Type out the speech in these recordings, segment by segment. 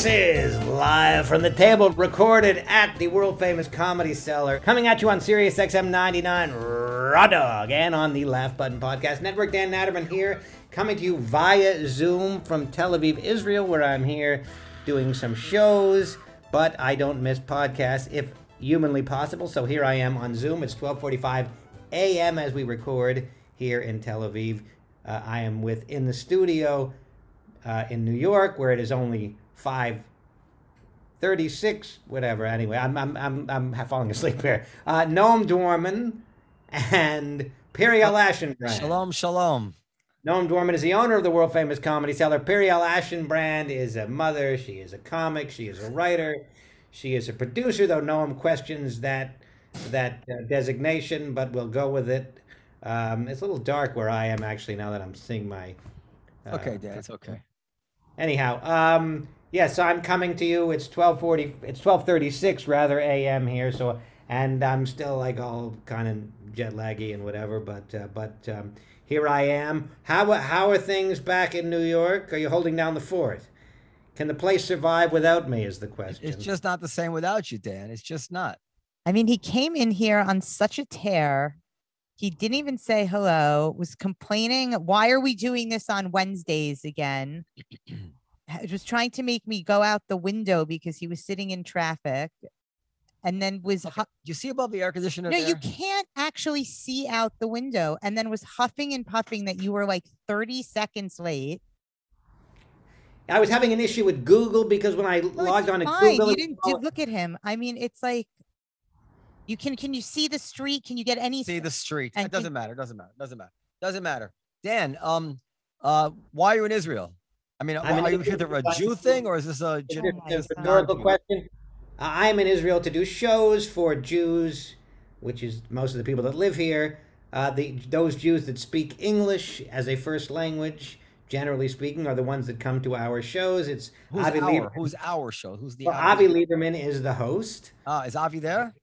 This is live from the table, recorded at the world famous Comedy Cellar, coming at you on Sirius XM 99 Raw Dog and on the Laugh Button Podcast Network. Dan Natterman here, coming to you via Zoom from Tel Aviv, Israel, where I'm here doing some shows, but I don't miss podcasts if humanly possible. So here I am on Zoom. It's 12:45 a.m. as we record here in Tel Aviv. Uh, I am within the studio uh, in New York, where it is only five thirty-six, whatever. Anyway, I'm I'm I'm I'm falling asleep here. Uh, Noam Dworman and Periel Aschenbrand. Shalom, shalom. Noam Dworman is the owner of the world famous comedy cellar. Periel Aschenbrand is a mother. She is a comic. She is a writer. She is a producer, though Noam questions that that uh, designation, but we'll go with it. Um, it's a little dark where I am actually now that I'm seeing my. uh, Okay, Dan, it's okay. Anyhow, um, yes, I'm coming to you. It's twelve forty. It's twelve thirty six rather a.m. here. So, and I'm still like all kind of jet laggy and whatever. But uh, but um, here I am. How how are things back in New York? Are you holding down the fort? Can the place survive without me? Is the question. It's just not the same without you, Dan. It's just not. I mean, he came in here on such a tear. He didn't even say hello, was complaining. Why are we doing this on Wednesdays again? Ha- was trying to make me go out the window because he was sitting in traffic. And then was Okay, hu- You see above the air conditioner no, there? you can't actually see out the window. And then was huffing and puffing that you were like 30 seconds late. I was having an issue with Google because when I No, logged on to fine. Google, You didn't do, look at him. I mean, it's like you can can you see the street? Can you get any see the street. and It doesn't matter. Doesn't matter. Doesn't matter. Doesn't matter. Dan, um, uh, why are you in Israel? I mean, I'm are you here Israel for a Jew thing or is this a Is Jew? this a my God. rhetorical question? Uh, I'm in Israel to do shows for Jews, which is most of the people that live here. Uh, the those Jews that speak English as a first language, generally speaking, are the ones that come to our shows. It's Who's Avi our? Liberman. Who's our show? Who's the Well, Avi? Avi Liberman is the host. Ah, is Avi there?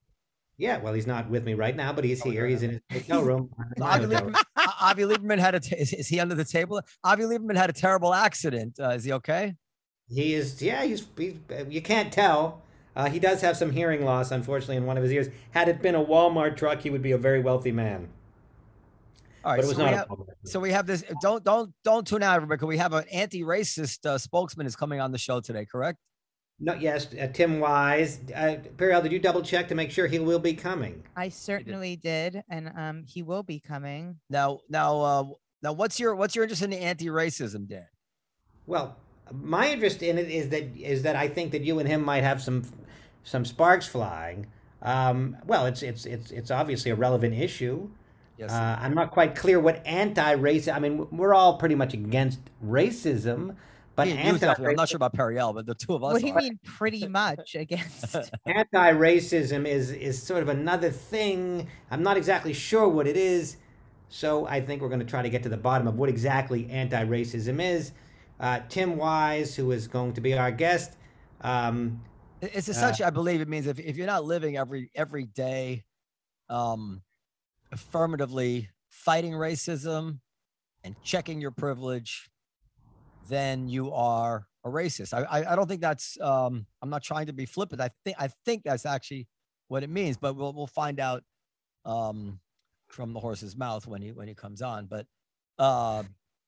Yeah, well, he's not with me right now, but he's Oh, here. yeah. He's in his hotel room. Avi. Liberman, Avi Liberman had a. T- is, is he under the table? Avi Liberman had a terrible accident. Uh, is he okay? He is, yeah, he's, he's you can't tell. Uh, he does have some hearing loss, unfortunately, in one of his ears. Had it been a Walmart truck, he would be a very wealthy man. All right. But it was so, we have, so we have this. Don't don't don't tune out, everybody. We have an anti-racist uh, spokesman is coming on the show today. Correct? No, yes, uh, Tim Wise. Uh, Periel, did you double check to make sure he will be coming? I certainly did, and um, he will be coming. Now now uh, now what's your what's your interest in the anti-racism, Dan? Well, my interest in it is that is that I think that you and him might have some some sparks flying. Um, well, it's it's it's it's obviously a relevant issue. Yes. Uh, I'm not quite clear what anti-racism. I mean, we're all pretty much against racism, but Me and. I'm anti not sure about Periel, but the two of us. What do you are. mean, pretty much against? anti-racism is is sort of another thing. I'm not exactly sure what it is, so I think we're going to try to get to the bottom of what exactly anti-racism is. Uh, Tim Wise, who is going to be our guest, um, It's essentially, I believe, it means if, if you're not living every every day, um, affirmatively fighting racism and checking your privilege, then you are a racist. I I, I don't think that's. Um, I'm not trying to be flippant. I think I think that's actually what it means, but we'll we'll find out um, from the horse's mouth when he when he comes on. But uh,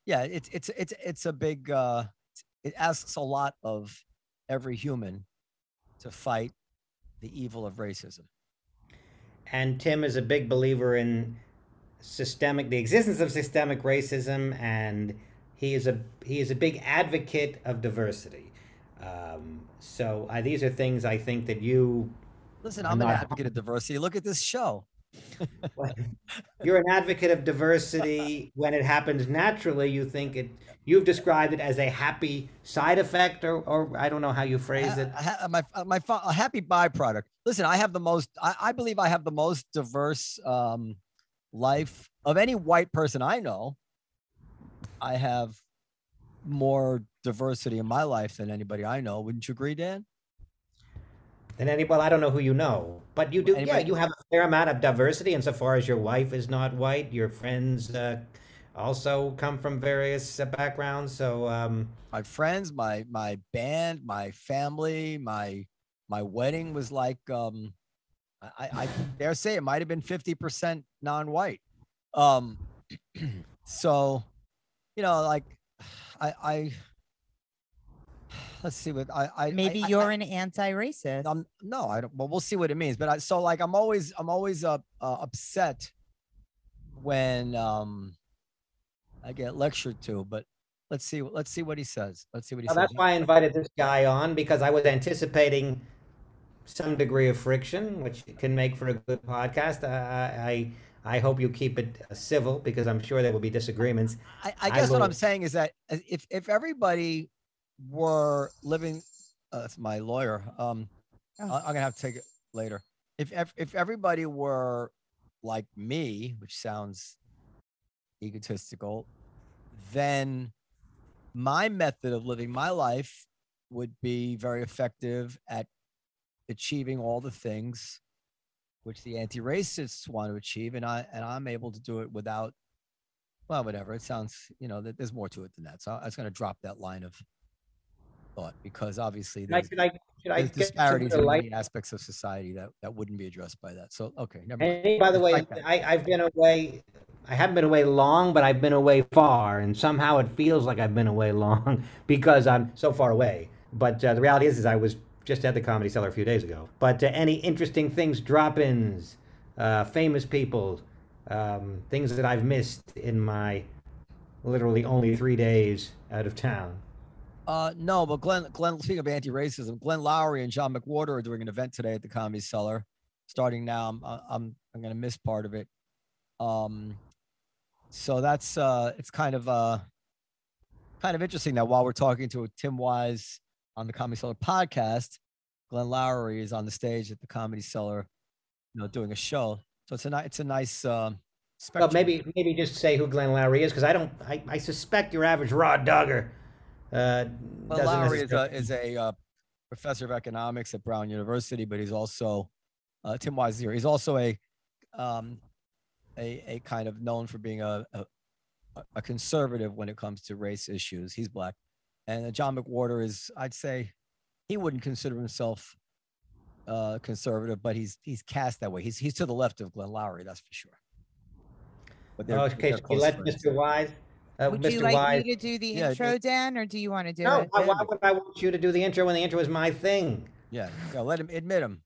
yeah, it's it's it's it's a big. Uh, it asks a lot of every human to fight the evil of racism. and Tim is a big believer in systemic, the existence of systemic racism, and he is a he is a big advocate of diversity. Um, so uh, these are things I think that you Listen, I'm I'm an advocate of diversity. Look at this show. You're an advocate of diversity when it happens naturally. You think it. You've described it as a happy side effect, or, or I don't know how you phrase it. My my a happy byproduct. Listen, I have the most. I, I believe I have the most diverse um, life of any white person I know. I have more diversity in my life than anybody I know. Wouldn't you agree, Dan? Than any. Well, I don't know who you know, but you do. Yeah, you have a fair amount of diversity insofar as your wife is not white. Your friends uh, also come from various uh, backgrounds. So um, my friends, my my band, my family, my my wedding was like um, I, I dare say it might have been fifty percent non-white. Um, so you know, like I I let's see what I, I maybe I, you're I, an anti-racist. I'm no, I don't. Well, we'll see what it means. But I so like I'm always I'm always uh, uh upset when um I get lectured to. But let's see let's see what he says. Let's see what he well, says. That's why I invited this guy on because I was anticipating some degree of friction, which can make for a good podcast. I I, I hope you keep it civil because I'm sure there will be disagreements. I, I guess I what I'm saying is that if if everybody were living, uh, that's my lawyer. Um, oh. I'm gonna have to take it later. If if if everybody were like me, which sounds egotistical, then my method of living my life would be very effective at achieving all the things which the anti-racists want to achieve and i and i'm able to do it without well whatever it sounds you know that there's more to it than that so i was going to drop that line of thought because obviously there's, should I, should I, should there's disparities in many aspects of society that that wouldn't be addressed by that so okay never mind. And by the way I, i've been away I haven't been away long, but I've been away far, and somehow it feels like I've been away long because I'm so far away. But uh, the reality is, is I was just at the Comedy Cellar a few days ago. But uh, any interesting things, drop-ins, uh, famous people, um, things that I've missed in my literally only three days out of town. Uh, no, but Glenn, Glenn, speaking of anti-racism, Glenn Loury and John McWhorter are doing an event today at the Comedy Cellar. Starting now, I'm I'm I'm going to miss part of it. Um, so that's uh, it's kind of uh, kind of interesting that while we're talking to Tim Wise on the Comedy Cellar podcast. Glenn Loury is on the stage at the Comedy Cellar, you know, doing a show. So it's a it's a nice. Uh, well, maybe maybe just say who Glenn Loury is because I don't. I, I suspect your average raw dogger. Uh, Glenn Loury is a is a uh, professor of economics at Brown University, but he's also uh, Tim Wise here. He's also a um, a a kind of known for being a, a a conservative when it comes to race issues. He's black. And John McWhorter is, I'd say, he wouldn't consider himself uh, conservative, but he's he's cast that way. He's he's to the left of Glenn Loury, that's for sure. But they're, okay, so let. Mr. Wise. Uh, would Mr. you like Wise, me to do the yeah, intro, Dan, or do you want to do no, it? No, why would I want you to do the intro when the intro is my thing? Yeah, yeah let him admit him.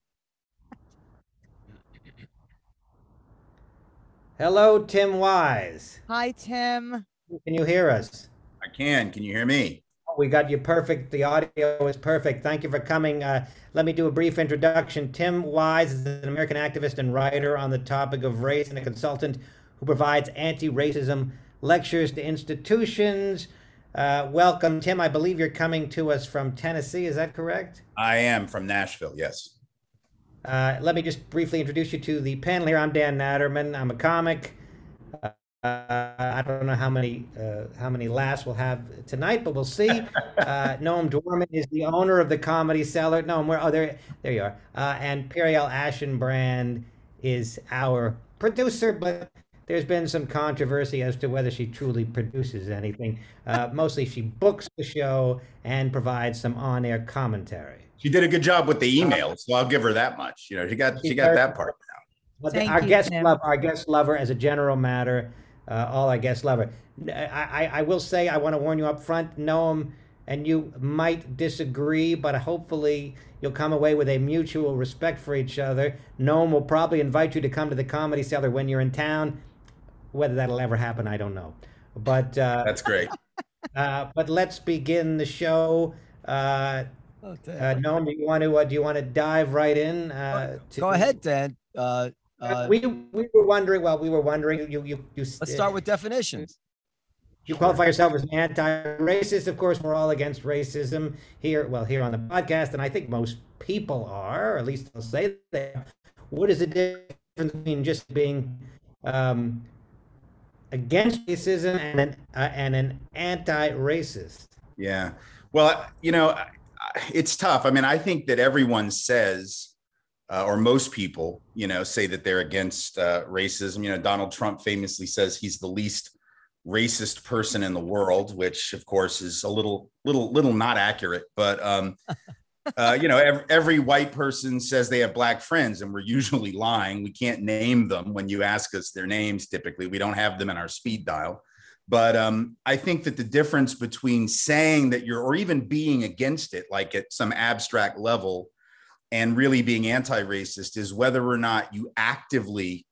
Hello, Tim Wise. Hi, Tim. Can you hear us? I can. Can you hear me? We got you perfect. The audio is perfect. Thank you for coming. Uh, let me do a brief introduction. Tim Wise is an American activist and writer on the topic of race and a consultant who provides anti racism lectures to institutions. Uh, welcome, Tim. I believe you're coming to us from Tennessee. Is that correct? I am from Nashville, yes. Uh, let me just briefly introduce you to the panel here. I'm Dan Natterman. I'm a comic. Uh, I don't know how many uh, how many laughs we'll have tonight, but we'll see. Uh, Noam Dworman is the owner of the Comedy Cellar. Noam, where? Oh, there, there you are. Uh, and Periel Aschenbrand is our producer, but there's been some controversy as to whether she truly produces anything. Uh, mostly, she books the show and provides some on-air commentary. She did a good job with the emails, so I'll give her that much. You know, she got she got that part down. But our guest love our guest lover as a general matter uh, all our guests love her. I, I, I will say, I want to warn you up front, Noam, and you might disagree, but hopefully you'll come away with a mutual respect for each other. Noam will probably invite you to come to the Comedy Cellar when you're in town. Whether that'll ever happen, I don't know. But uh, that's great. Uh, but let's begin the show. Uh, oh, uh, Noam, do you want to uh, do you want to dive right in? Uh, to, Go ahead, Dan. Uh, we we were wondering. Well, we were wondering. You you you. Let's start with definitions. You qualify yourself as an anti-racist. Of course, we're all against racism here. Well, here on the podcast, and I think most people are, or at least they'll say that. What is the difference between just being um, against racism and an uh, and an anti-racist? Yeah. Well, you know, it's tough. I mean, I think that everyone says uh, or most people, you know, say that they're against uh, racism. You know, Donald Trump famously says he's the least racist person in the world, which of course is a little, little, little not accurate. But um, uh, you know, every, every, white person says they have black friends, and we're usually lying. We can't name them when you ask us their names. Typically, we don't have them in our speed dial. But um, I think that the difference between saying that you're, or even being against it, like at some abstract level, and really being anti-racist, is whether or not you actively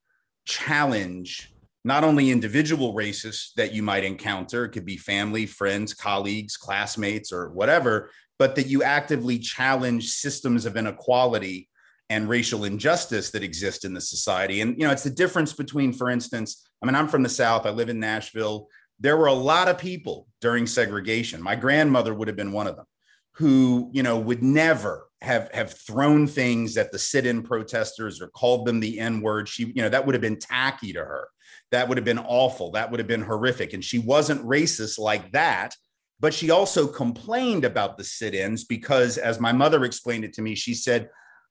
challenge not only individual racists that you might encounter, it could be family, friends, colleagues, classmates, or whatever, but that you actively challenge systems of inequality and racial injustice that exist in the society. And, you know, it's the difference between, for instance, I mean, I'm from the South, I live in Nashville. There were a lot of people during segregation. My grandmother would have been one of them who, you know, would never have have thrown things at the sit-in protesters or called them the n-word. She you know that would have been tacky to her. That would have been awful. That would have been horrific. And she wasn't racist like that but she also complained about the sit ins because, as my mother explained it to me, she said,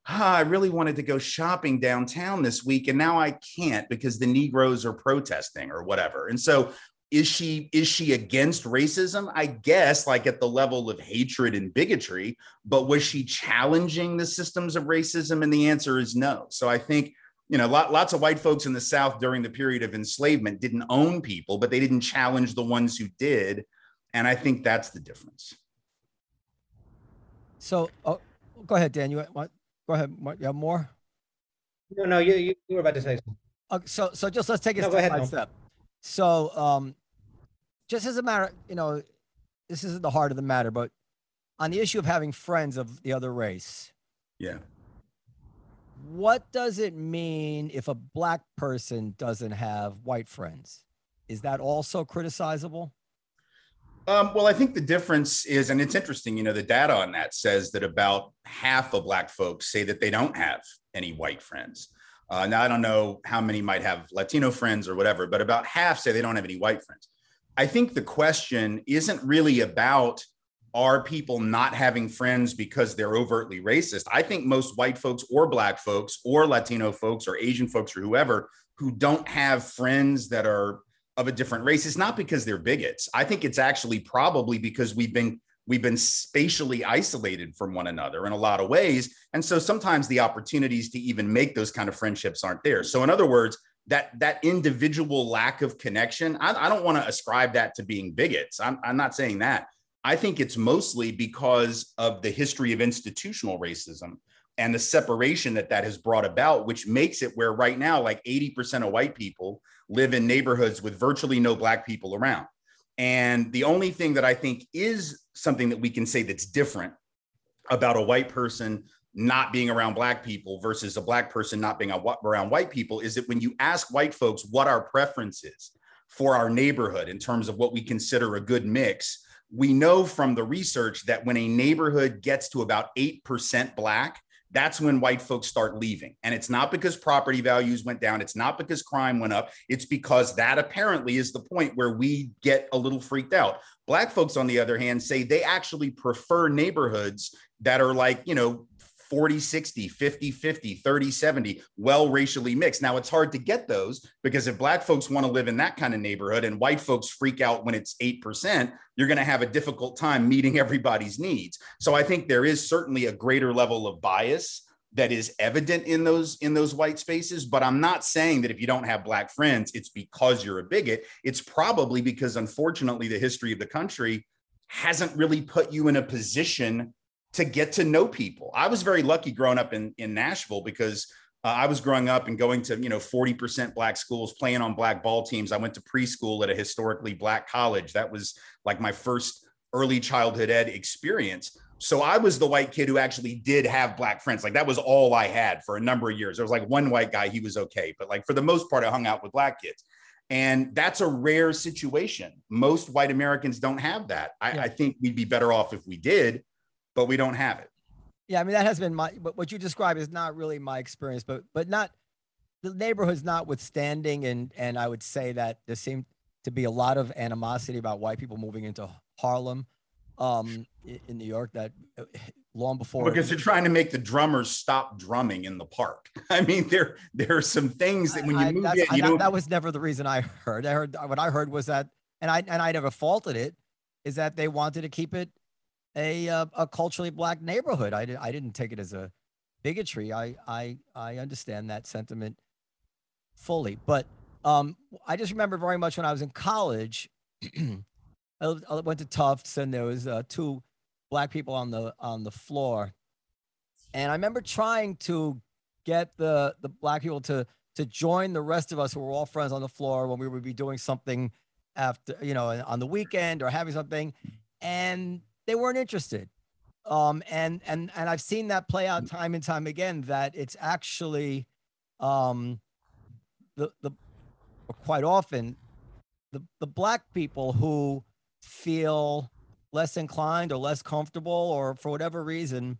ah, I really wanted to go shopping downtown this week, and now I can't because the Negroes are protesting or whatever. And so, is she is she against racism i guess like at the level of hatred and bigotry but was she challenging the systems of racism and the answer is no so i think you know lot, lots of white folks in the south during the period of enslavement didn't own people but they didn't challenge the ones who did and I think that's the difference. So, oh, go ahead, Dan. You want? Go ahead. What, you have more? No, no. You, you, you were about to say something. Okay, so, so just let's take it no, step ahead, by no. step. So, um, just as a matter, you know, this isn't the heart of the matter, but on the issue of having friends of the other race. Yeah. What does it mean if a black person doesn't have white friends? Is that also criticizable? Um, well, I think the difference is, and it's interesting, you know, the data on that says that about half of Black folks say that they don't have any white friends. Uh, now, I don't know how many might have Latino friends or whatever, but about half say they don't have any white friends. I think the question isn't really about are people not having friends because they're overtly racist. I think most white folks or Black folks or Latino folks or Asian folks or whoever who don't have friends that are of a different race is not because they're bigots. I think it's actually probably because we've been we've been spatially isolated from one another in a lot of ways and so sometimes the opportunities to even make those kind of friendships aren't there so in other words that that individual lack of connection i, I don't want to ascribe that to being bigots I'm, I'm not saying that i think it's mostly because of the history of institutional racism and the separation that that has brought about which makes it where right now like 80% of white people live in neighborhoods with virtually no black people around. And the only thing that I think is something that we can say that's different about a white person not being around black people versus a black person not being around white people is that when you ask white folks what our preference is for our neighborhood in terms of what we consider a good mix, we know from the research that when a neighborhood gets to about 8% black, that's when white folks start leaving. And it's not because property values went down, it's not because crime went up, it's because that apparently is the point where we get a little freaked out. Black folks, on the other hand, say they actually prefer neighborhoods that are like, you know, 40 60 50 50 30 70 well racially mixed. Now it's hard to get those because if black folks want to live in that kind of neighborhood and white folks freak out when it's 8% you're going to have a difficult time meeting everybody's needs. So i think there is certainly a greater level of bias that is evident in those in those white spaces but i'm not saying that if you don't have black friends it's because you're a bigot. It's probably because unfortunately the history of the country hasn't really put you in a position to get to know people. I was very lucky growing up in, in Nashville because uh, I was growing up and going to, you know, 40% black schools, playing on black ball teams. I went to preschool at a historically black college. That was like my first early childhood ed experience. So I was the white kid who actually did have black friends. Like that was all I had for a number of years. There was like one white guy, he was okay. But like for the most part, I hung out with black kids. And that's a rare situation. Most white Americans don't have that. I, yeah. I think we'd be better off if we did but we don't have it. Yeah, I mean that has been my. But what you describe is not really my experience, but but not the neighborhoods notwithstanding, and and I would say that there seemed to be a lot of animosity about white people moving into Harlem, um, in New York. That uh, long before because they're trying to make the drummers stop drumming in the park. I mean, there there are some things that when you I, move in, you I, that, that was never the reason I heard. I heard what I heard was that and I and I never faulted it, is that they wanted to keep it a uh, a culturally black neighborhood. I did, I didn't take it as a bigotry. I I I understand that sentiment fully, but um, I just remember very much when I was in college. I, I went to Tufts, and there was uh, two black people on the on the floor, and I remember trying to get the the black people to to join the rest of us who were all friends on the floor when we would be doing something after you know on the weekend or having something and they weren't interested. Um and and and i've seen that play out time and time again that it's actually um the the quite often the the black people who feel less inclined or less comfortable or for whatever reason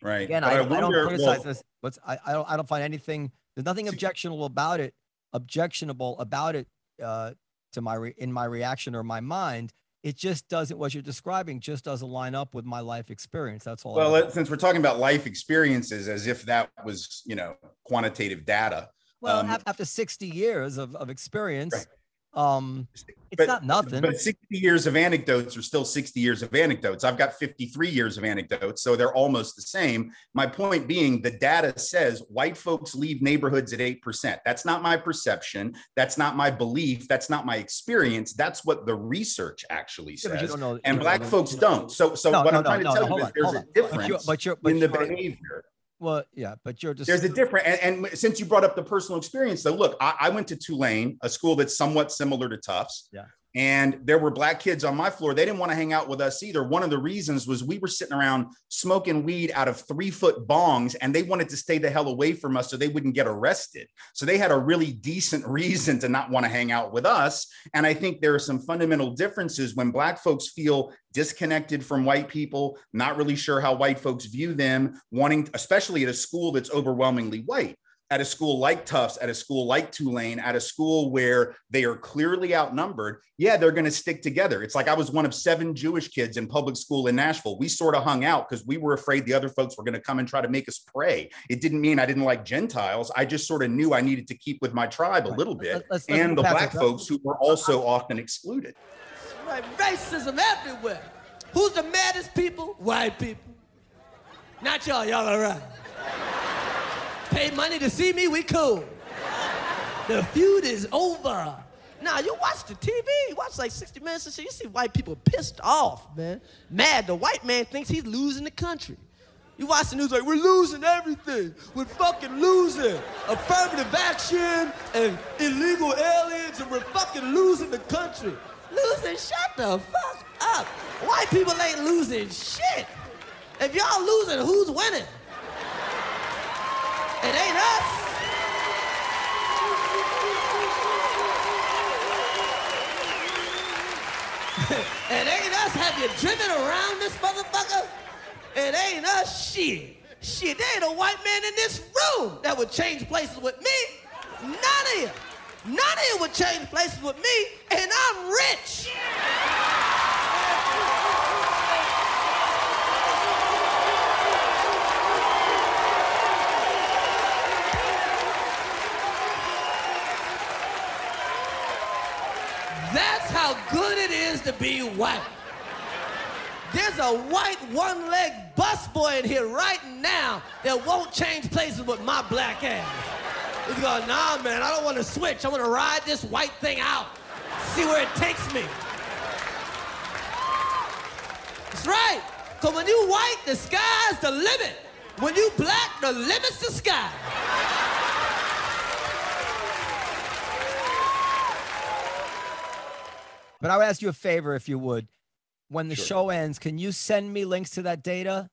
Right. again I, I, wonder- don't well, criticize this but I, I don't i don't find anything there's nothing objectionable about it objectionable about it uh to my re- in my reaction or my mind it just doesn't what you're describing just doesn't line up with my life experience that's all Well, since we're talking about life experiences as if that was, you know, quantitative data. well um, after 60 years of, of experience Right. Um it's But- not nothing But 60 years of anecdotes are still 60 years of anecdotes. I've got 53 years of anecdotes, so they're almost the same. My point being, the data says white folks leave neighborhoods at 8%. That's not my perception. That's not my belief. That's not my experience. That's what the research actually Yeah, but says. don't know- And black know- folks don't. So, so No, what no, I'm no, trying to no, tell no, you is on, there's a on. But you're- difference but you're in the but behavior. Well yeah but you're just There's a different, and, and since you brought up the personal experience, though, look, I, I went to Tulane, a school that's somewhat similar to Tufts. Yeah. And there were black kids on my floor. They didn't want to hang out with us either. One of the reasons was we were sitting around smoking weed out of three foot bongs, and they wanted to stay the hell away from us so they wouldn't get arrested. So they had a really decent reason to not want to hang out with us. And I think there are some fundamental differences when black folks feel disconnected from white people, not really sure how white folks view them, wanting, especially at a school that's overwhelmingly white. At a school like Tufts, at a school like Tulane, at a school where they are clearly outnumbered, yeah, they're going to stick together. It's like I was one of seven Jewish kids in public school in Nashville. We sort of hung out because we were afraid the other folks were going to come and try to make us pray. It didn't mean I didn't like Gentiles. I just sort of knew I needed to keep with my tribe a Right. little Let- bit let's- let's and move the black it. folks who were also often excluded. Right, racism everywhere. Who's the maddest people? White people. Not y'all, y'all all right. Pay money to see me, we cool. The feud is over. Now you watch the TV, you watch like 60 minutes and shit, you see white people pissed off, man. Mad. The white man thinks he's losing the country. You watch the news like, we're losing everything. We're fucking losing. Affirmative action and illegal aliens, and we're fucking losing the country. Losing? Shut the fuck up. White people ain't losing shit. If y'all losing, who's winning? It ain't us. it ain't us. Have you driven around this motherfucker? It ain't us. Shit. Shit, there ain't a white man in this room that would change places with me. None of you. None of you would change places with me, and I'm rich. That's how good it is to be white. There's a white one-leg busboy in here right now that won't change places with my black ass. He's going, nah, man, I don't want to switch. I want to ride this white thing out, see where it takes me. That's right. Because when you white, the sky's the limit. When you black, the limit's the sky. But I would ask you a favor if you would. When the Sure. show ends, can you send me links to that data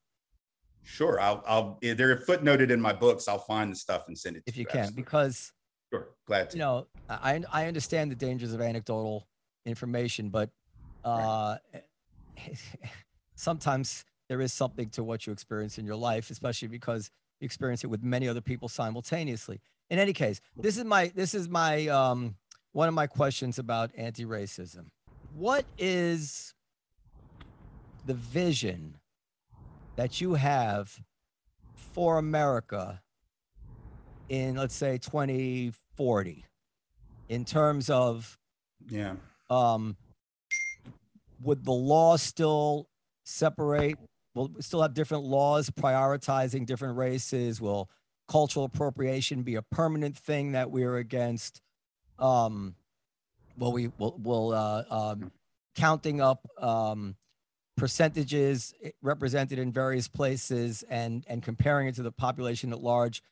Sure, I'll, I'll, they're footnoted in my books. I'll find the stuff and send it to you. if you can? absolutely. Because Sure, glad to. you know, I I understand the dangers of anecdotal information, but uh, sometimes there is something to what you experience in your life, especially because you experience it with many other people simultaneously. In any case, this is my this is my um, one of my questions about anti-racism. What is the vision that you have for America in let's say 2040 in terms of yeah. um would the law still separate? Will we still have different laws prioritizing different races? Will cultural appropriation be a permanent thing that we're against? Um, will we will will uh, um, counting up um, percentages represented in various places and and comparing it to the population at large?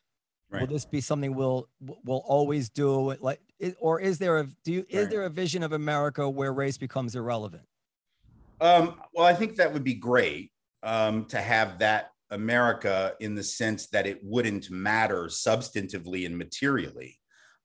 Will this be something we'll we'll always do? Like, or is there a do you is Right. there a vision of America where race becomes irrelevant? Um, well, I think that would be great um, to have that America in the sense that it wouldn't matter substantively and materially.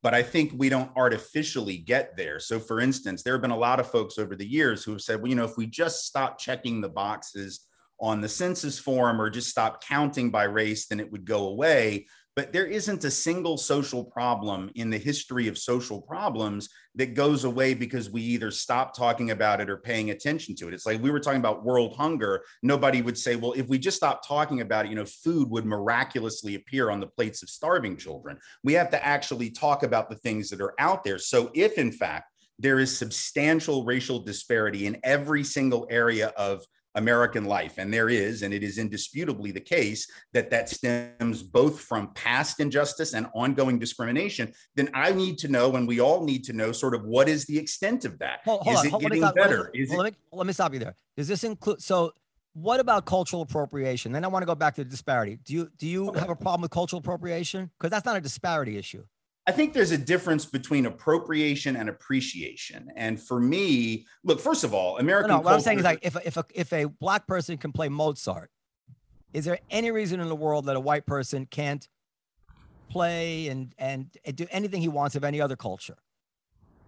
But I think we don't artificially get there. So, for instance, there have been a lot of folks over the years who have said, well, you know, if we just stop checking the boxes on the census form or just stop counting by race, then it would go away. But there isn't a single social problem in the history of social problems that goes away because we either stop talking about it or paying attention to it. It's like we were talking about world hunger. Nobody would say, well, if we just stop talking about it, you know, food would miraculously appear on the plates of starving children. We have to actually talk about the things that are out there. So if in fact there is substantial racial disparity in every single area of American life, and there is, and it is indisputably the case that that stems both from past injustice and ongoing discrimination, then I need to know, and we all need to know, sort of what is the extent of that? Hold, hold is on, it hold- getting stop- better? Is well, it? let, me, let me stop you there. Does this include so? What about cultural appropriation? Then I want to go back to the disparity. Do you do you have a problem with cultural appropriation? Because that's not a disparity issue. I think there's a difference between appropriation and appreciation. And for me, look, first of all, No, American no. What I'm saying is culture- like if a, if a if a black person can play Mozart, is there any reason in the world that a white person can't play and and do anything he wants of any other culture?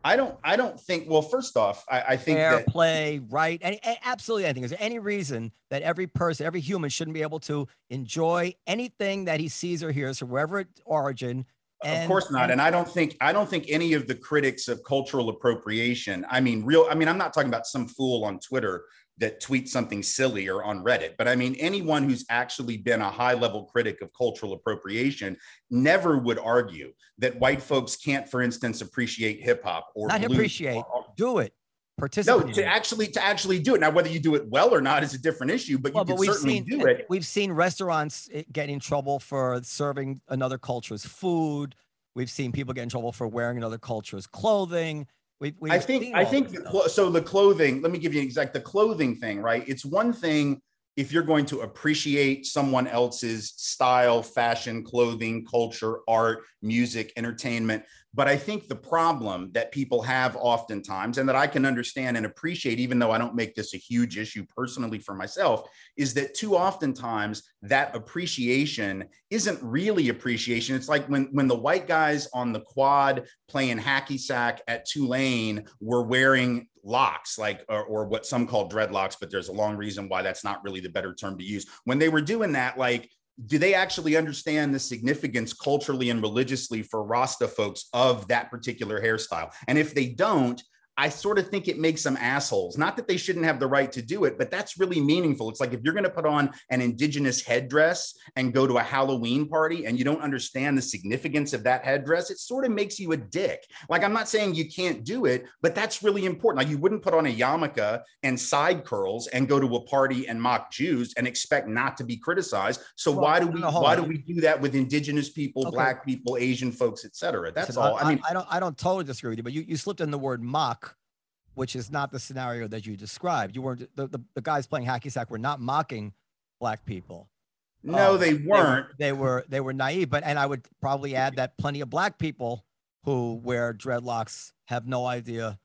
I don't, I don't think. Well, first off, I, I think Fair that play, right? Any, absolutely anything. Is there any reason that every person, every human shouldn't be able to enjoy anything that he sees or hears from wherever its origin? Of course not. And I don't think, I don't think any of the critics of cultural appropriation. I mean, real. I mean, I'm not talking about some fool on Twitter that tweets something silly or on Reddit, but I mean, anyone who's actually been a high level critic of cultural appropriation never would argue that white folks can't, for instance, appreciate hip hop or Not appreciate, or- do it, participate. in to actually to actually do it. Now, whether you do it well or not is a different issue, but well, you but can we've certainly seen do it. we've seen restaurants eh, get in trouble for serving another culture's food. We've seen people get in trouble for wearing another culture's clothing. We've, we've I think I think the so the clothing. Let me give you an exact the clothing thing. Right, it's one thing if you're going to appreciate someone else's style, fashion, clothing, culture, art, music, entertainment. But I think the problem that people have oftentimes, and that I can understand and appreciate, even though I don't make this a huge issue personally for myself, is that too oftentimes that appreciation isn't really appreciation. It's like when when the white guys on the quad playing hacky sack at Tulane were wearing locks, like or, or what some call dreadlocks, but there's a long reason why that's not really the better term to use. When they were doing that, like do they actually understand the significance culturally and religiously for Rasta folks of that particular hairstyle? And if they don't, I sort of think it makes them assholes. Not that they shouldn't have the right to do it, but that's really meaningful. It's like if you're going to put on an indigenous headdress and go to a Halloween party and you don't understand the significance of that headdress, it sort of makes you a dick. Like I'm not saying you can't do it, but that's really important. Like you wouldn't put on a yarmulke and side curls and go to a party and mock Jews and expect not to be criticized. So Well, why do we why do we do that with indigenous people, Okay. black people, Asian folks, et cetera? That's Listen, all. I mean, I don't, I don't totally disagree with you, but you, you slipped in the word mock, which is not the scenario that you described. You weren't the, the, the guys playing hacky sack were not mocking black people. no, Um, they weren't. They were they were naive, but and I would probably add that plenty of black people who wear dreadlocks have no idea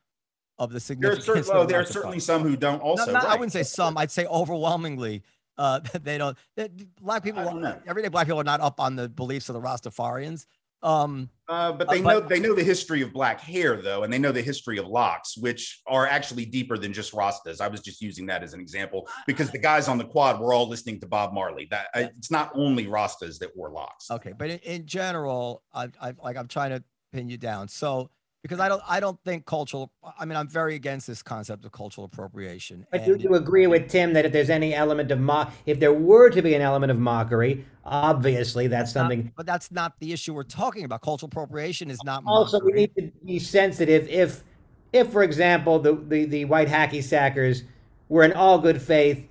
of the There are, significance. certain, there are certainly some who don't also. no, I right. wouldn't say some. I'd say overwhelmingly. Uh, they don't. they- black people, don't everyday black people are not up on the beliefs of the Rastafarians. Um, Uh, but Uh, they but- know they know the history of black hair though, and they know the history of locks, which are actually deeper than just Rastas. I was just using that as an example because the guys on the quad were all listening to Bob Marley. That I- it's not only Rastas that wore locks. Okay, but in, in general, I, I like I'm trying to pin you down. So because I don't I don't think cultural. I mean, I'm very against this concept of cultural appropriation. But do you agree with Tim that if there's any element of mock, if there were to be an element of mockery, obviously that's not- something. but that's not the issue we're talking about. Cultural appropriation is not. Also, we need to be sensitive if, if, for example, the the, the white hacky sackers were in all good faith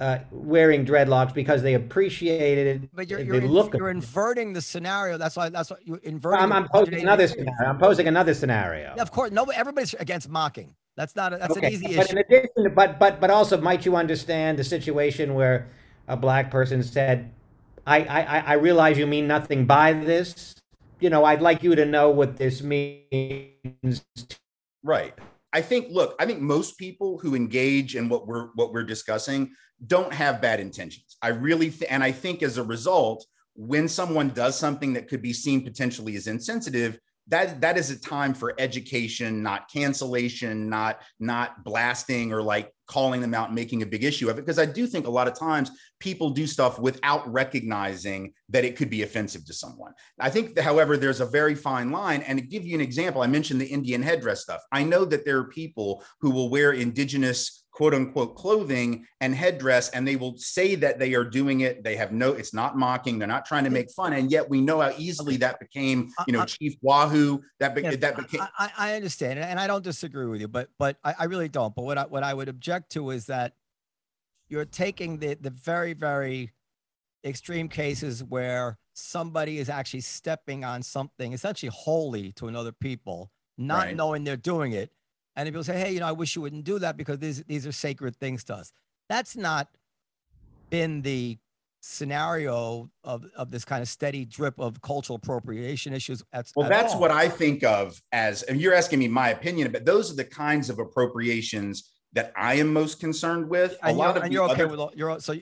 uh, wearing dreadlocks because they appreciated it. But you're, the you're, in- you're inverting the scenario. That's why. That's why you're inverting. I'm, the I'm posing another degrees. scenario. I'm posing another scenario. Yeah, of course. No, everybody's against mocking. That's not. A, that's an easy but issue. in addition, but but but also, might you understand the situation where a black person said, "I I I- I realize you mean nothing by this. You know, I'd like you to know what this means." Right. I think look, I think most people who engage in what we're what we're discussing don't have bad intentions. I really th- and I think as a result, when someone does something that could be seen potentially as insensitive, that that is a time for education, not cancellation, not not blasting or like calling them out and making a big issue of it because I do think a lot of times people do stuff without recognizing that it could be offensive to someone. I think, that, however, there's a very fine line. And to give you an example, I mentioned the Indian headdress stuff. I know that there are people who will wear indigenous quote unquote clothing and headdress, and they will say that they are doing it. They have no, it's not mocking. They're not trying to make fun. And yet we know how easily that became, you know, I- I- Chief Wahoo, that, be, Yeah, that became. I, I understand, and I don't disagree with you, but but I, I really don't. But what I what I would object to is that you're taking the the very very extreme cases where somebody is actually stepping on something essentially holy to another people, not Right. knowing they're doing it, and people say, hey, you know, I wish you wouldn't do that because these these are sacred things to us. That's not been the scenario of of this kind of steady drip of cultural appropriation issues. At, Well, at that's all. what I think of as, and you're asking me my opinion, but those are the kinds of appropriations that I am most concerned with. A lot of and you're okay other- with all you're so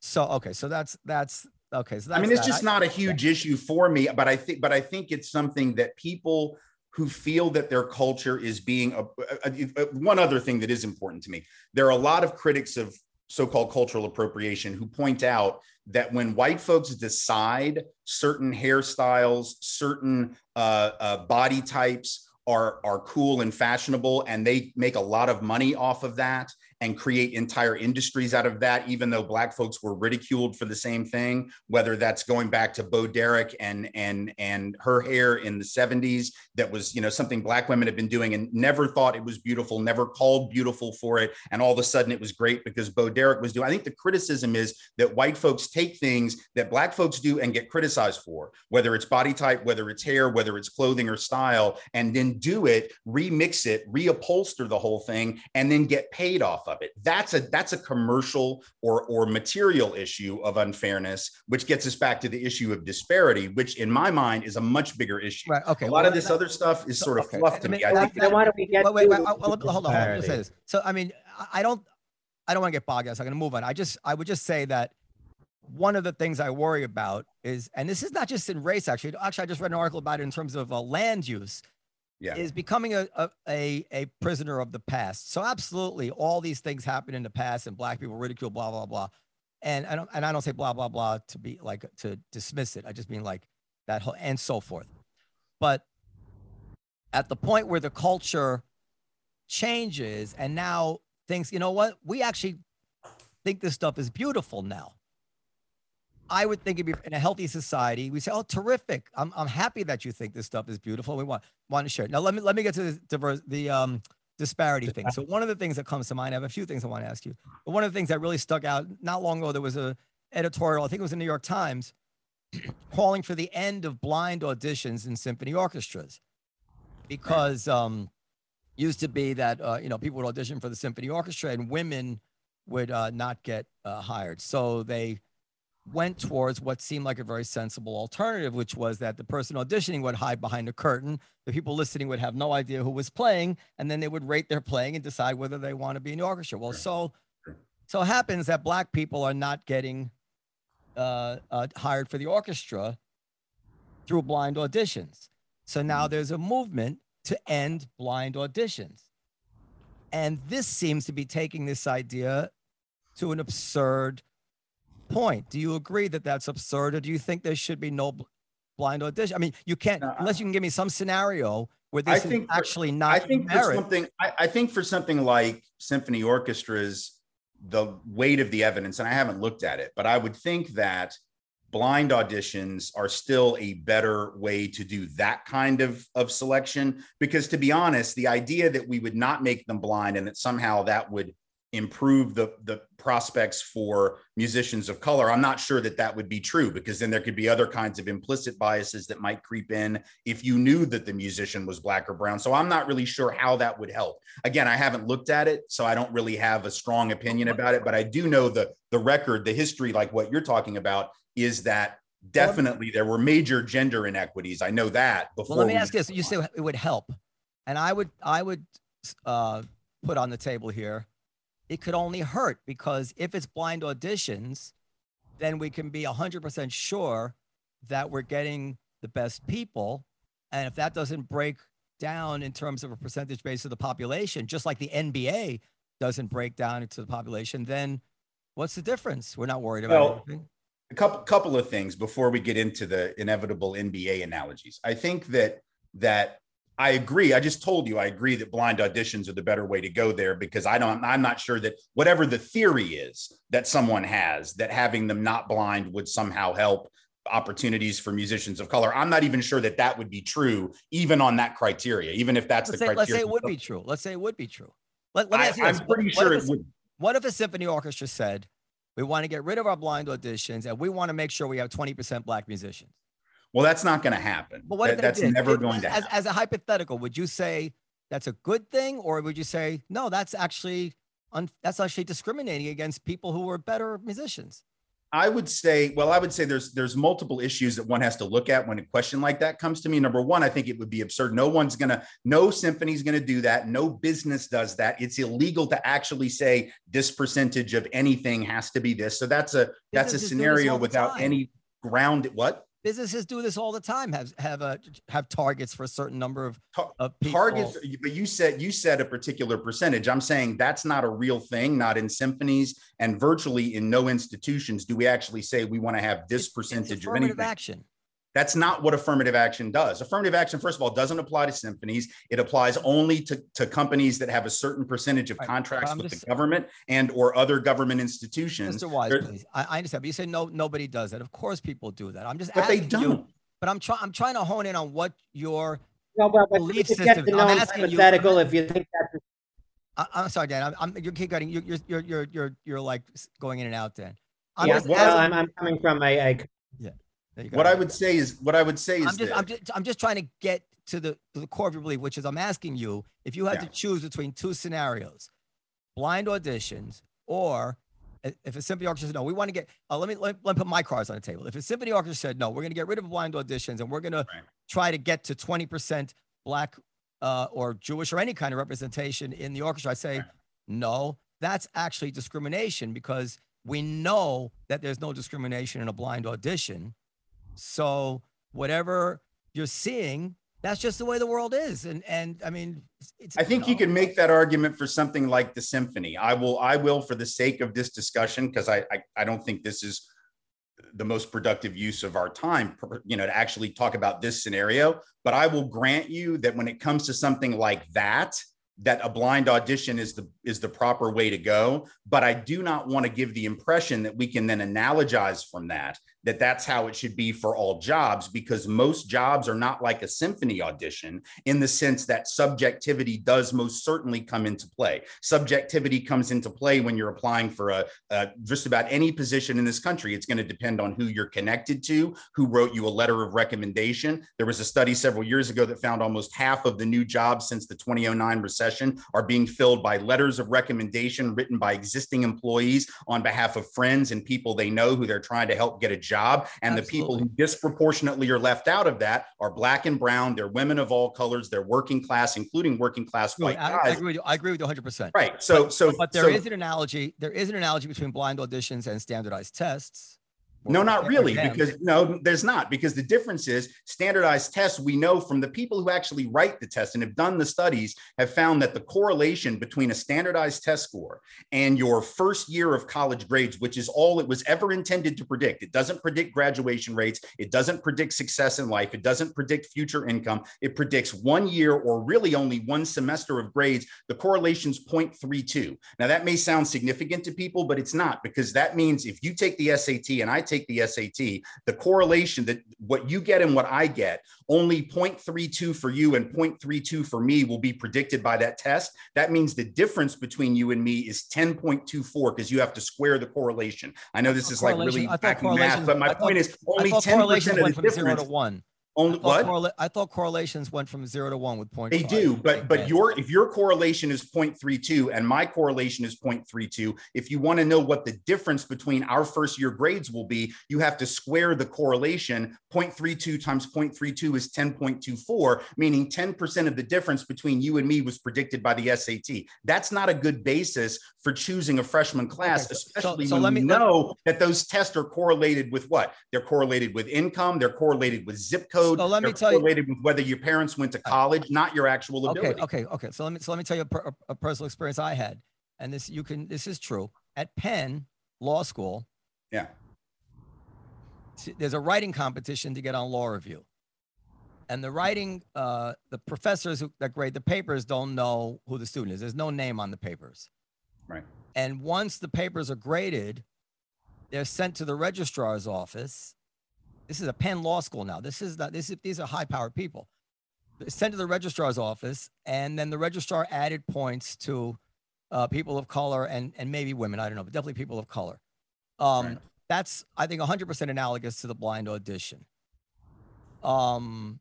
so okay so that's that's okay so that's I mean, it's that. just I- not a huge issue for me, but I think, but I think it's something that people who feel that their culture is being a, a- a- one other thing that is important to me. There are a lot of critics of so-called cultural appropriation who point out that when white folks decide certain hairstyles, certain uh, uh, body types are are cool and fashionable, and they make a lot of money off of that and create entire industries out of that, even though black folks were ridiculed for the same thing, whether that's going back to Bo Derek and and and her hair in the 70s, that was, you know, something black women had been doing and never thought it was beautiful, never called beautiful for it. And all of a sudden it was great because Bo Derek was doing. I think the criticism is that white folks take things that black folks do and get criticized for, whether it's body type, whether it's hair, whether it's clothing or style, and then do it, remix it, reupholster the whole thing, and then get paid off of it. That's a that's a commercial or or material issue of unfairness, which gets us back to the issue of disparity, which in my mind is a much bigger issue. right okay A lot well, of this that- other stuff is so- sort of okay, fluff I to mean, me. I that- think Then why don't we get wait, wait, wait, to I- well, let me- hold on, hold on. Let me say this. So, I mean, I- I don't, I don't want to get bogged down. So I'm going to move on. I just, I would just say that one of the things I worry about is, and this is not just in race, actually. Actually, I just read an article about it in terms of uh, land use. Yeah. Is becoming a, a a prisoner of the past. So absolutely, all these things happen in the past, and black people ridicule, blah blah blah. And I don't, and I don't say blah blah blah to be like to dismiss it. I just mean like that whole and so forth. But at the point where the culture changes and now things, you know what? We actually think this stuff is beautiful now. I would think if you're in a healthy society, we say, "Oh, terrific! I'm, I'm happy that you think this stuff is beautiful. We want want to share." it." Now, let me let me get to the diverse, the um, disparity thing. So, one of the things that comes to mind, I have a few things I want to ask you. But one of the things that really stuck out not long ago, there was a editorial. I think it was in the New York Times, calling for the end of blind auditions in symphony orchestras, because um, used to be that uh, you know people would audition for the symphony orchestra and women would uh, not get uh, hired. So they went towards what seemed like a very sensible alternative, which was that the person auditioning would hide behind a curtain. The people listening would have no idea who was playing, and then they would rate their playing and decide whether they want to be in the orchestra. Well, so so it happens that black people are not getting uh, uh, hired for the orchestra through blind auditions. So now there's a movement to end blind auditions. And this seems to be taking this idea to an absurd point. Do you agree that that's absurd, or do you think there should be no bl- blind audition? I mean, you can't No, unless you can give me some scenario where I this is think for- actually not I think for something, I, I think for something like symphony orchestras, the weight of the evidence, and I haven't looked at it, but I would think that blind auditions are still a better way to do that kind of, of selection. Because to be honest, the idea that we would not make them blind and that somehow that would improve the the prospects for musicians of color i'm not sure that that would be true because then there could be other kinds of implicit biases that might creep in if you knew that the musician was black or brown. So i'm not really sure how that would help. Again i haven't looked at it so i don't really have a strong opinion about it but i do know the the record the history like what you're talking about is that definitely there were major gender inequities. I know that before Well, let me ask this: You say it would help, and I would, I would uh, put on the table here. It could only hurt because if it's blind auditions, then we can be hundred percent sure that we're getting the best people, and if that doesn't break down in terms of a percentage base of the population, just like the NBA doesn't break down into the population, then what's the difference? We're not worried about Well, anything. a couple couple of things before we get into the inevitable NBA analogies. I think that that I agree. I just told you I agree that blind auditions are the better way to go there because I don't I'm not sure that whatever the theory is that someone has that having them not blind would somehow help opportunities for musicians of color. I'm not even sure that that would be true even on that criteria even if that's Let's the say, criteria. let's say it would be true. Let's say it would be true. Let, let me I, ask you I'm this. pretty What- what sure if it a- would. What if a symphony orchestra said, we want to get rid of our blind auditions and we want to make sure we have 20% black musicians? Well, that's not going to happen. But what That- if that's did? never It- going to as, happen. as a hypothetical, would you say that's a good thing, or would you say no? That's actually un, that's actually discriminating against people who are better musicians. I would say, well, I would say there's there's multiple issues that one has to look at when a question like that comes to me. Number one, I think it would be absurd. No one's gonna, no symphony's gonna do that. No business does that. It's illegal to actually say this percentage of anything has to be this. So that's a that's a Businesses do this scenario without time. any ground. What Businesses do this all the time. Have have uh, a have targets for a certain number of of people. targets? But you said you said a particular percentage. I'm saying that's not a real thing. Not in symphonies and virtually in no institutions do we actually say we want to have this It's- it's percentage of affirmative anything. action. That's not what affirmative action does. Affirmative action, first of all, doesn't apply to symphonies. It applies only to, to companies that have a certain percentage of Right, contracts with just- the government and or other government institutions. Mr. Wise, There- please. I, I understand, but you say no, nobody does that. Of course, people do that. I'm just But they asking you. don't. But I'm trying. I'm trying to hone in on what your. No, but, but Belief you get systems. to know I'm I'm asking you- if you think that's I, I'm sorry, Dan. I'm, I'm you're keep getting. You're you're you're you're you're, you're like going in and out, Dan. I'm yeah, just well, asking- I'm, I'm coming from a, a there you go. What I would say is what I would say is I'm just, that- I'm just, I'm just trying to get to the to the core of your belief, which is I'm asking you if you had Yeah. to choose between two scenarios, blind auditions or if a symphony orchestra said no, we want to get. Uh, let me let, let me put my cards on the table. If a symphony orchestra said no, we're going to get rid of blind auditions and we're going to try to get to 20% black uh, or Jewish or any kind of representation in the orchestra, I say Right. no. That's actually discrimination because we know that there's no discrimination in a blind audition. So whatever you're seeing, that's just the way the world is. And and I mean, I think you know, can make that argument for something like the symphony. I will, I will, for the sake of this discussion, because I, I, I don't think this is the most productive use of our time, you know, to actually talk about this scenario. But I will grant you that when it comes to something like that, that a blind audition is the is the proper way to go. But I do not want to give the impression that we can then analogize from that that that's how it should be for all jobs because most jobs are not like a symphony audition in the sense that subjectivity does most certainly come into play. Subjectivity comes into play when you're applying for a, a just about any position in this country. It's going to depend on who you're connected to, who wrote you a letter of recommendation. There was a study several years ago that found almost half of the new jobs since the 2009 recession are being filled by letters of recommendation written by existing employees on behalf of friends and people they know who they're trying to help get a job. And the people who disproportionately are left out of that are black and brown. They're women of all colors. They're working class, including working class white I, I guys. agree with you. I agree with you 100. percent Right. So, so, But there is so, an analogy. There is an analogy between blind auditions and standardized tests. No, not really, because no, there's not, because the difference is standardized tests. We know from the people who actually write the test and have done the studies have found that the correlation between a standardized test score and your first year of college grades, which is all it was ever intended to predict, it doesn't predict graduation rates, it doesn't predict success in life, it doesn't predict future income. It predicts one year or really only one semester of grades. The correlation's 0.32. Now, that may sound significant to people, but it's not because that means if you take the SAT and I take take the SAT, the correlation that what you get and what I get, only 0.32 for you and 0.32 for me will be predicted by that test. That means the difference between you and me is 10.24 because you have to square the correlation. I know this is like really math, but my point is only 10% of the difference. to one. Only I what? Correla- I thought correlations went from zero to one with point. They do, but but your if your correlation is 0.32 and my correlation is 0.32, if you want to know what the difference between our first year grades will be, you have to square the correlation. 0.32 times 0.32 is 10.24, meaning 10% of the difference between you and me was predicted by the SAT. That's not a good basis for choosing a freshman class, okay, so, especially so, so when we know that those tests are correlated with what? They're correlated with income, they're correlated with zip code code. So let me tell you, with whether your parents went to college, not your actual ability. Okay, okay, okay. So let me so let me tell you a, a personal experience I had, and this you can this is true at Penn Law School. Yeah. There's a writing competition to get on law review. And the writing, uh, the professors who, that grade the papers don't know who the student is. There's no name on the papers. Right. And once the papers are graded, they're sent to the registrar's office this is a Penn Law School now. This is not, this is, these are high powered people. Sent to the registrar's office, and then the registrar added points to uh, people of color and, and maybe women. I don't know, but definitely people of color. Um, right. That's, I think, 100% analogous to the blind audition. Um,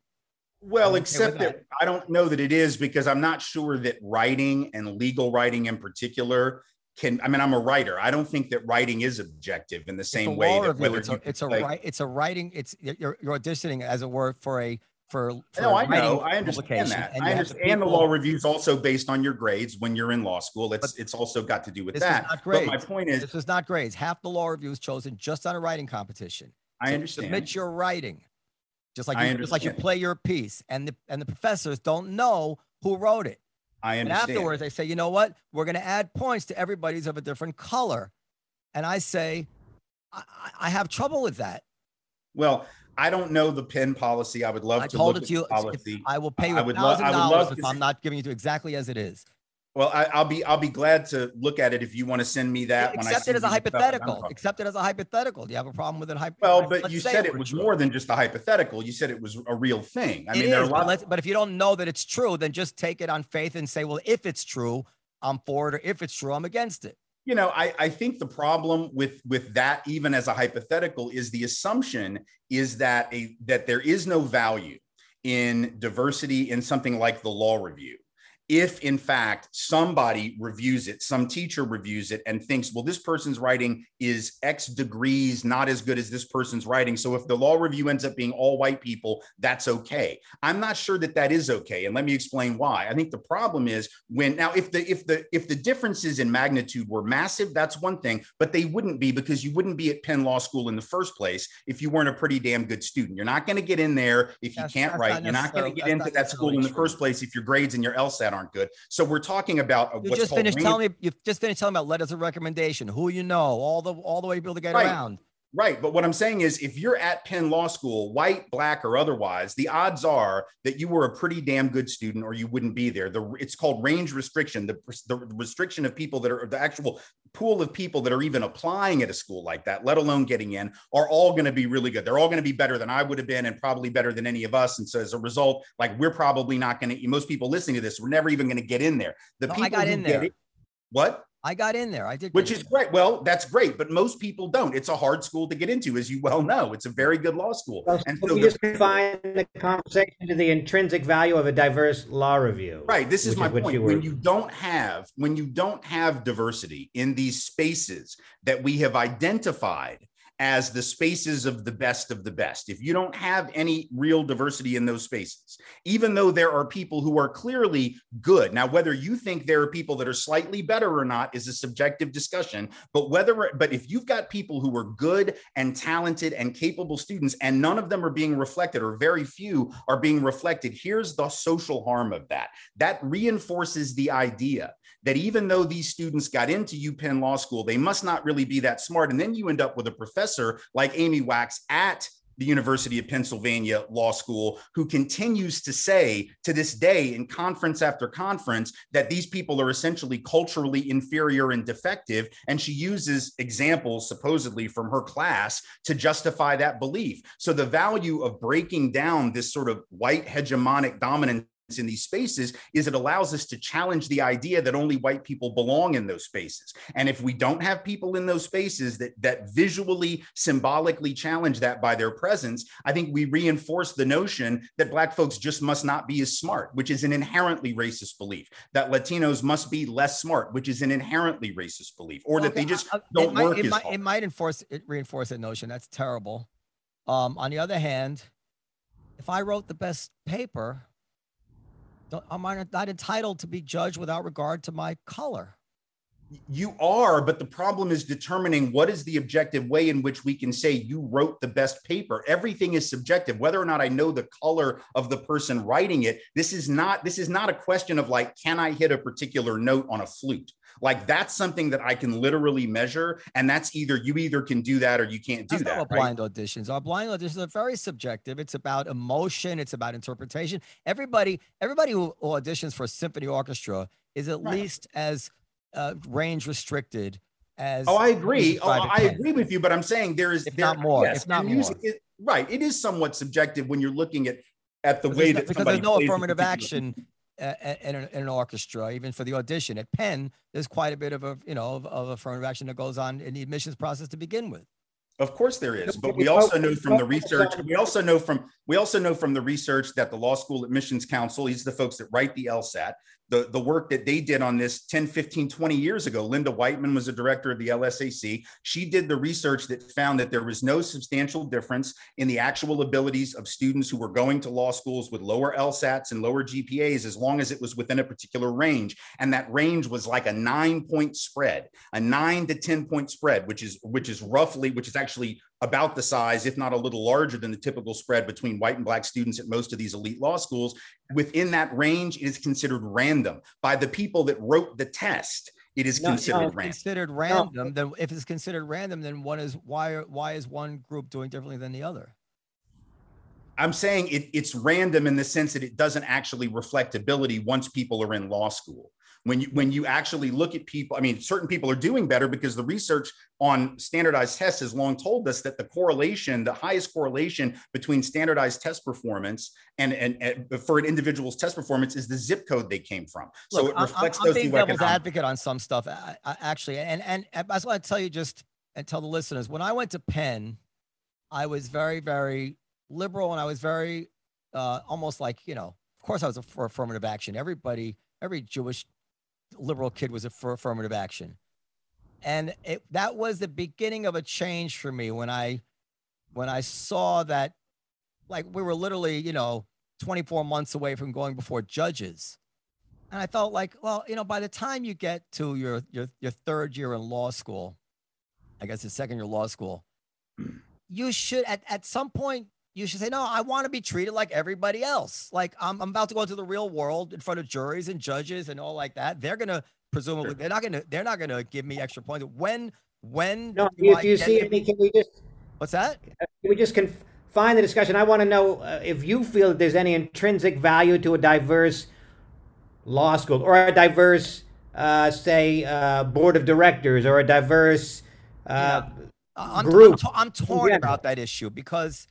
well, except that. that I don't know that it is because I'm not sure that writing and legal writing in particular can I mean I'm a writer. I don't think that writing is objective in the same way that whether it's a, it's a like, it's a writing it's you're, you're auditioning as it were for a for, for no, I know. I understand that. I understand the law review is also based on your grades when you're in law school. It's it's also got to do with that. But my point is, this is not grades. Half the law review is chosen just on a writing competition. I so understand. Submit your writing, just like you, just like you play your piece, and the and the professors don't know who wrote it. I understand. And afterwards, they say, you know what? We're going to add points to everybody's of a different color. And I say, I, I have trouble with that. Well, I don't know the Penn policy. I would love I to told look it to you. policy. I will pay you a thousand dollars if I'm not giving it to you exactly as it is. Well, I, will be I'll be glad to look at it if you want to send me that. Accept it as a hypothetical. Accept it as a hypothetical. Do you have a problem with it? well, but you said it was true. more than just a hypothetical. You said it was a real thing. I it mean, is, there are a lot. But, but if you don't know that it's true, then just take it on faith and say, well, if it's true, I'm for it, or if it's true, I'm against it. You know, I, I think the problem with with that, even as a hypothetical, is the assumption is that a that there is no value in diversity in something like the law review if in fact somebody reviews it, some teacher reviews it and thinks, well, this person's writing is X degrees not as good as this person's writing. So if the law review ends up being all white people, that's okay. I'm not sure that that is okay. And let me explain why. I think the problem is when now if the if the if the differences in magnitude were massive, that's one thing, but they wouldn't be because you wouldn't be at Penn Law School in the first place if you weren't a pretty damn good student. You're not going to get in there if you that's, can't write. You're not going to get into that school in the first place if your grades and your LSAT aren't good. So we're talking about uh, you just finished telling me you just finished telling me about letters of recommendation, who you know, all the all the way able to get right. around. Right. But what I'm saying is, if you're at Penn Law School, white, black, or otherwise, the odds are that you were a pretty damn good student or you wouldn't be there. The, it's called range restriction, the, the restriction of people that are the actual pool of people that are even applying at a school like that, let alone getting in, are all going to be really good. They're all going to be better than I would have been and probably better than any of us. And so as a result, like we're probably not going to, most people listening to this, we're never even going to get in there. The oh, no, people I got in there. It, what? I got in there. I did. Which is great. Well, that's great, but most people don't. It's a hard school to get into, as you well know. It's a very good law school. Well, and so, you just confine the conversation to the intrinsic value of a diverse law review. Right. This is my is point. You were... When you don't have when you don't have diversity in these spaces that we have identified as the spaces of the best of the best. If you don't have any real diversity in those spaces, even though there are people who are clearly good. Now, whether you think there are people that are slightly better or not is a subjective discussion, but whether, but if you've got people who are good and talented and capable students, and none of them are being reflected, or very few are being reflected, here's the social harm of that. That reinforces the idea that even though these students got into UPenn Law School, they must not really be that smart. And then you end up with a professor like Amy Wax at the University of Pennsylvania Law School, who continues to say to this day in conference after conference that these people are essentially culturally inferior and defective. And she uses examples supposedly from her class to justify that belief. So the value of breaking down this sort of white hegemonic dominance in these spaces is it allows us to challenge the idea that only white people belong in those spaces. And if we don't have people in those spaces that that visually symbolically challenge that by their presence i think we reinforce the notion that black folks just must not be as smart which is an inherently racist belief that latinos must be less smart which is an inherently racist belief or that they just uh, don't it might, work it as might, hard. it might enforce it reinforce that notion. That's terrible. Um, on the other hand if i wrote the best paper am i not entitled to be judged without regard to my color You are, but the problem is determining what is the objective way in which we can say you wrote the best paper. Everything is subjective. Whether or not I know the color of the person writing it, this is not this is not a question of like, can I hit a particular note on a flute? Like that's something that I can literally measure, and that's either you either can do that or you can't do That's that. right? blind auditions are. Blind auditions are very subjective. It's about emotion. It's about interpretation. Everybody, everybody who auditions for a symphony orchestra is at Right. least as uh, range restricted as. Oh, I agree. Oh, I agree with you, but I'm saying there is If there, not more, yes, if not music is- right. It is somewhat subjective when you're looking at at the way no- that because there's no affirmative action in, an, in an orchestra, even for the audition. At Penn, there's quite a bit of a you know of, of affirmative action that goes on in the admissions process to begin with. Of course there is, but we also know from the research, we also know from we also know from the research that the Law School Admissions Council, these are the folks that write the LSAT, the, the work that they did on this 10, 15, 20 years ago. Linda Wightman was a director of the LSAC. She did the research that found that there was no substantial difference in the actual abilities of students who were going to law schools with lower LSATs and lower GPAs as long as it was within a particular range. And that range was like a nine point spread, a nine to 10 point spread, which is which is roughly, which is actually about the size, if not a little larger than the typical spread between white and black students at most of these elite law schools. Within that range, it is considered random by the people that wrote the test. It is No, no, considered If random. considered random, then if it's considered random, then one is why why is one group doing differently than the other? I'm saying it, it's random in the sense that it doesn't actually reflect ability once people are in law school. When you when you actually look at people, I mean, certain people are doing better because the research on standardized tests has long told us that the correlation, the highest correlation between standardized test performance and, and, and for an individual's test performance is the zip code they came from. So Look, it I'm- reflects I'm, I'm those being devil's economic- advocate on some stuff, I, I, actually, and and I just want to tell you just and tell the listeners when I went to Penn, I was very very liberal and I was very uh, almost like you know, of course I was for affirmative action. Everybody, every Jewish liberal kid was for affirmative action, and it, that was the beginning of a change for me when I when I saw that like we were literally you know 24 months away from going before judges. And I felt like, well, you know, by the time you get to your your your third year in law school, I guess the second year law school, hmm. you should at, at some point you should say, no, I want to be treated like everybody else. Like I'm, I'm about to go into the real world in front of juries and judges and all like that. They're gonna presumably Sure. they're not gonna they're not gonna give me extra points. When when No, do do I you see it? any? Can we just what's that? can we just confine the discussion? I want to know uh, if you feel that there's any intrinsic value to a diverse law school or a diverse, uh, say, uh, board of directors or a diverse. Uh, I- I'm, group I'm, to- I'm torn general. about that issue because,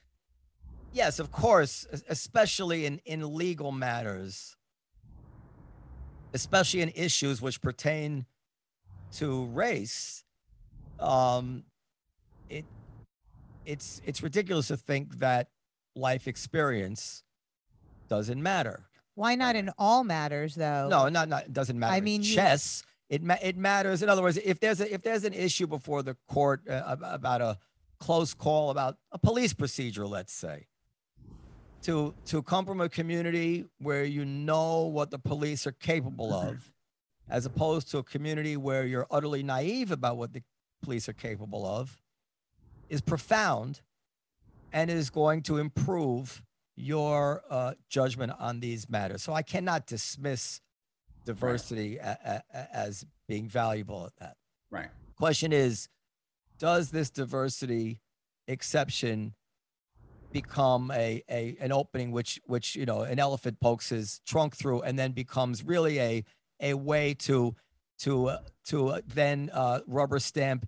yes, of course, especially in, in legal matters, especially in issues which pertain to race, um, it it's it's ridiculous to think that life experience doesn't matter. Why not in all matters though? No, not not it doesn't matter. I mean, you- chess. It ma- it matters. In other words, if there's a if there's an issue before the court uh, about a close call about a police procedure, let's say, to to come from a community where you know what the police are capable of, as opposed to a community where you're utterly naive about what the police are capable of, is profound, and is going to improve your uh, judgment on these matters. So I cannot dismiss diversity a- a- a- as being valuable at that. Right. Question is, does this diversity exception become a, a an opening which which you know an elephant pokes his trunk through and then becomes really a a way to to uh, to uh, then uh, rubber stamp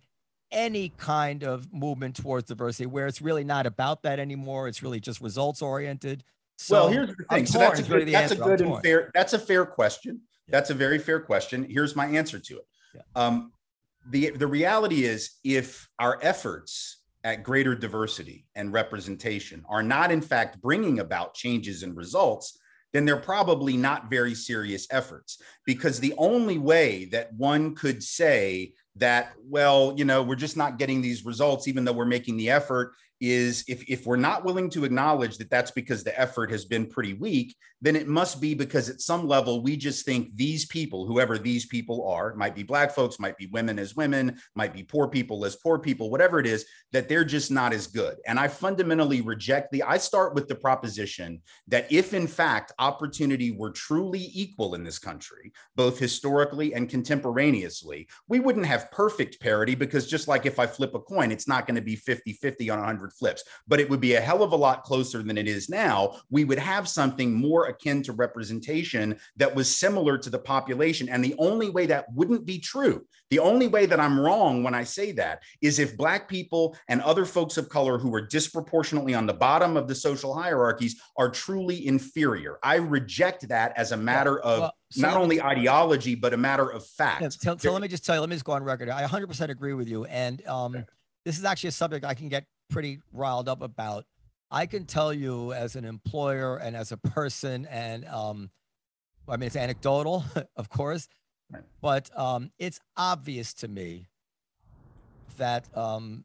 any kind of movement towards diversity where it's really not about that anymore. It's really just results oriented. So well here's the thing. So that's a good, that's a good and fair that's a fair question. Yeah. that's a very fair question. Here's my answer to it. Yeah. um, the the reality is if our efforts at greater diversity and representation are not, in fact, bringing about changes in results, then they're probably not very serious efforts. Because the only way that one could say that, well, you know, we're just not getting these results, even though we're making the effort, is if, if we're not willing to acknowledge that that's because the effort has been pretty weak, then it must be because at some level we just think these people, whoever these people are, might be black folks, might be women as women, might be poor people as poor people, whatever it is, that they're just not as good. And I fundamentally reject the, I start with the proposition that if in fact opportunity were truly equal in this country, both historically and contemporaneously, we wouldn't have perfect parity because just like if I flip a coin, it's not going to be 50 50 on 100 flips, but it would be a hell of a lot closer than it is now. We would have something more akin to representation that was similar to the population. And the only way that wouldn't be true, the only way that I'm wrong when I say that is if Black people and other folks of color who are disproportionately on the bottom of the social hierarchies are truly inferior. I reject that as a matter of well, so not only ideology, but a matter of fact. Yeah, so, so let me just tell you, let me just go on record. I 100% agree with you. And um, okay. this is actually a subject I can get pretty riled up about. I can tell you as an employer and as a person, and um, I mean, it's anecdotal, of course, right. but um, it's obvious to me that um,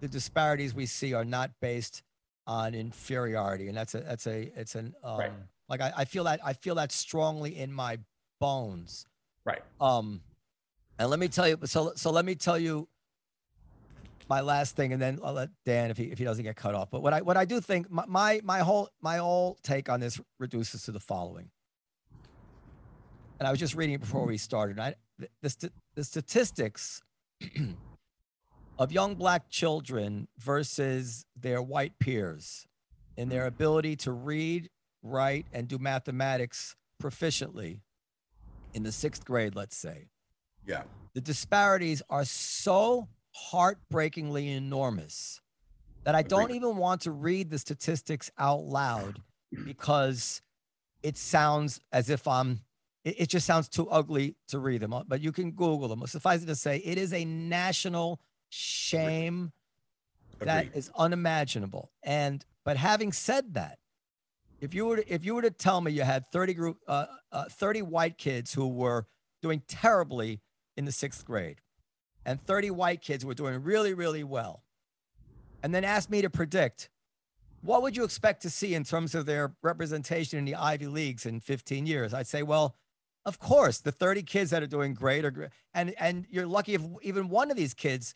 the disparities we see are not based on inferiority, and that's a that's a it's an um, right. like I, I feel that I feel that strongly in my bones. Right. Um, and let me tell you. So so let me tell you my last thing, and then I'll let Dan if he if he doesn't get cut off. But what I what I do think my my, my whole my whole take on this reduces to the following. And I was just reading it before we started. I, the, the, the statistics of young black children versus their white peers in their ability to read, write, and do mathematics proficiently in the sixth grade, let's say. Yeah. The disparities are so heartbreakingly enormous that I don't even want to read the statistics out loud because it sounds as if I'm it, it, just sounds too ugly to read them, but you can Google them. Suffice it to say, it is a national shame Agreed. that is unimaginable. And but having said that, if you were to, if you were to tell me you had 30 group uh, uh, 30 white kids who were doing terribly in the sixth grade and 30 white kids were doing really, really well, and then asked me to predict what would you expect to see in terms of their representation in the Ivy Leagues in 15 years, I'd say, well, of course, the 30 kids that are doing great are great. And, and you're lucky if even one of these kids,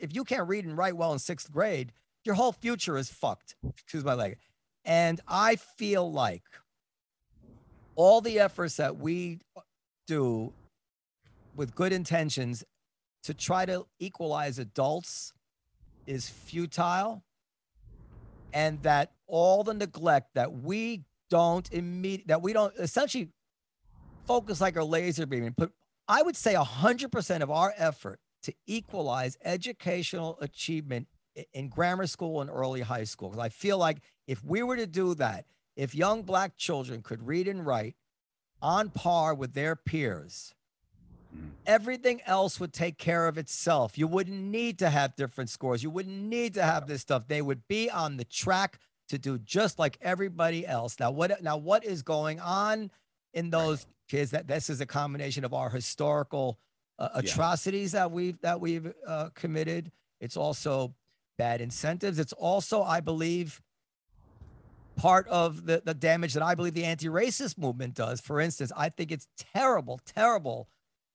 if you can't read and write well in sixth grade, your whole future is fucked. Excuse my leg. And I feel like all the efforts that we do with good intentions to try to equalize adults is futile and that all the neglect that we don't immediate that we don't essentially focus like a laser beam and put i would say 100% of our effort to equalize educational achievement in grammar school and early high school. Because i feel like if we were to do that if young black children could read and write on par with their peers Everything else would take care of itself. You wouldn't need to have different scores. You wouldn't need to have this stuff. They would be on the track to do just like everybody else. Now, what now what is going on in those kids? That this is a combination of our historical uh, atrocities yeah. that we've that we've uh, committed. It's also bad incentives. It's also, I believe, part of the, the damage that I believe the anti-racist movement does. For instance, I think it's terrible, terrible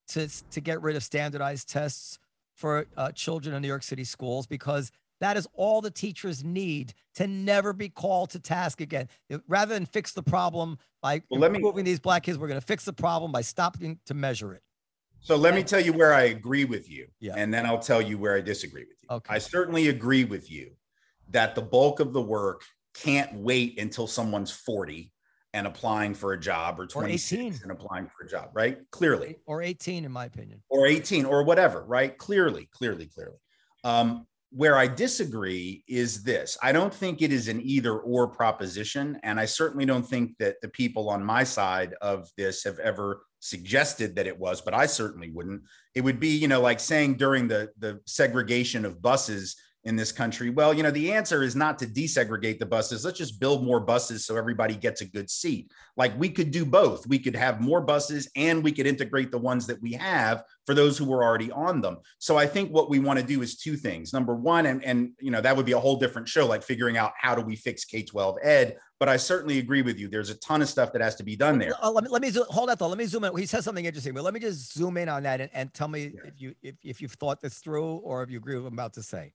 to, to get rid of standardized tests for uh, children in New York City schools because that is all the teachers need to never be called to task again. Rather than fix the problem by well, improving me, these black kids, we're going to fix the problem by stopping to measure it. So let me tell you where I agree with you, yeah. and then I'll tell you where I disagree with you. Okay. I certainly agree with you that the bulk of the work can't wait until someone's 40 and applying for a job or 26 18. and applying for a job, right? Clearly. Or 18, in my opinion. Or 18 or whatever, right? Clearly, clearly, clearly. Um, where I disagree is this I don't think it is an either or proposition. And I certainly don't think that the people on my side of this have ever suggested that it was, but I certainly wouldn't. It would be, you know, like saying during the, the segregation of buses in this country, well, you know, the answer is not to desegregate the buses. Let's just build more buses so everybody gets a good seat. Like we could do both. We could have more buses and we could integrate the ones that we have for those who were already on them. So I think what we want to do is two things. Number one, and, and you know, that would be a whole different show, like figuring out how do we fix K-12 ed. But I certainly agree with you. There's a ton of stuff that has to be done there. Uh, let me let me zo- hold that thought. Let me zoom in. He says something interesting, but let me just zoom in on that and, and tell me Yeah. if you if, if you've thought this through or if you agree with what I'm about to say.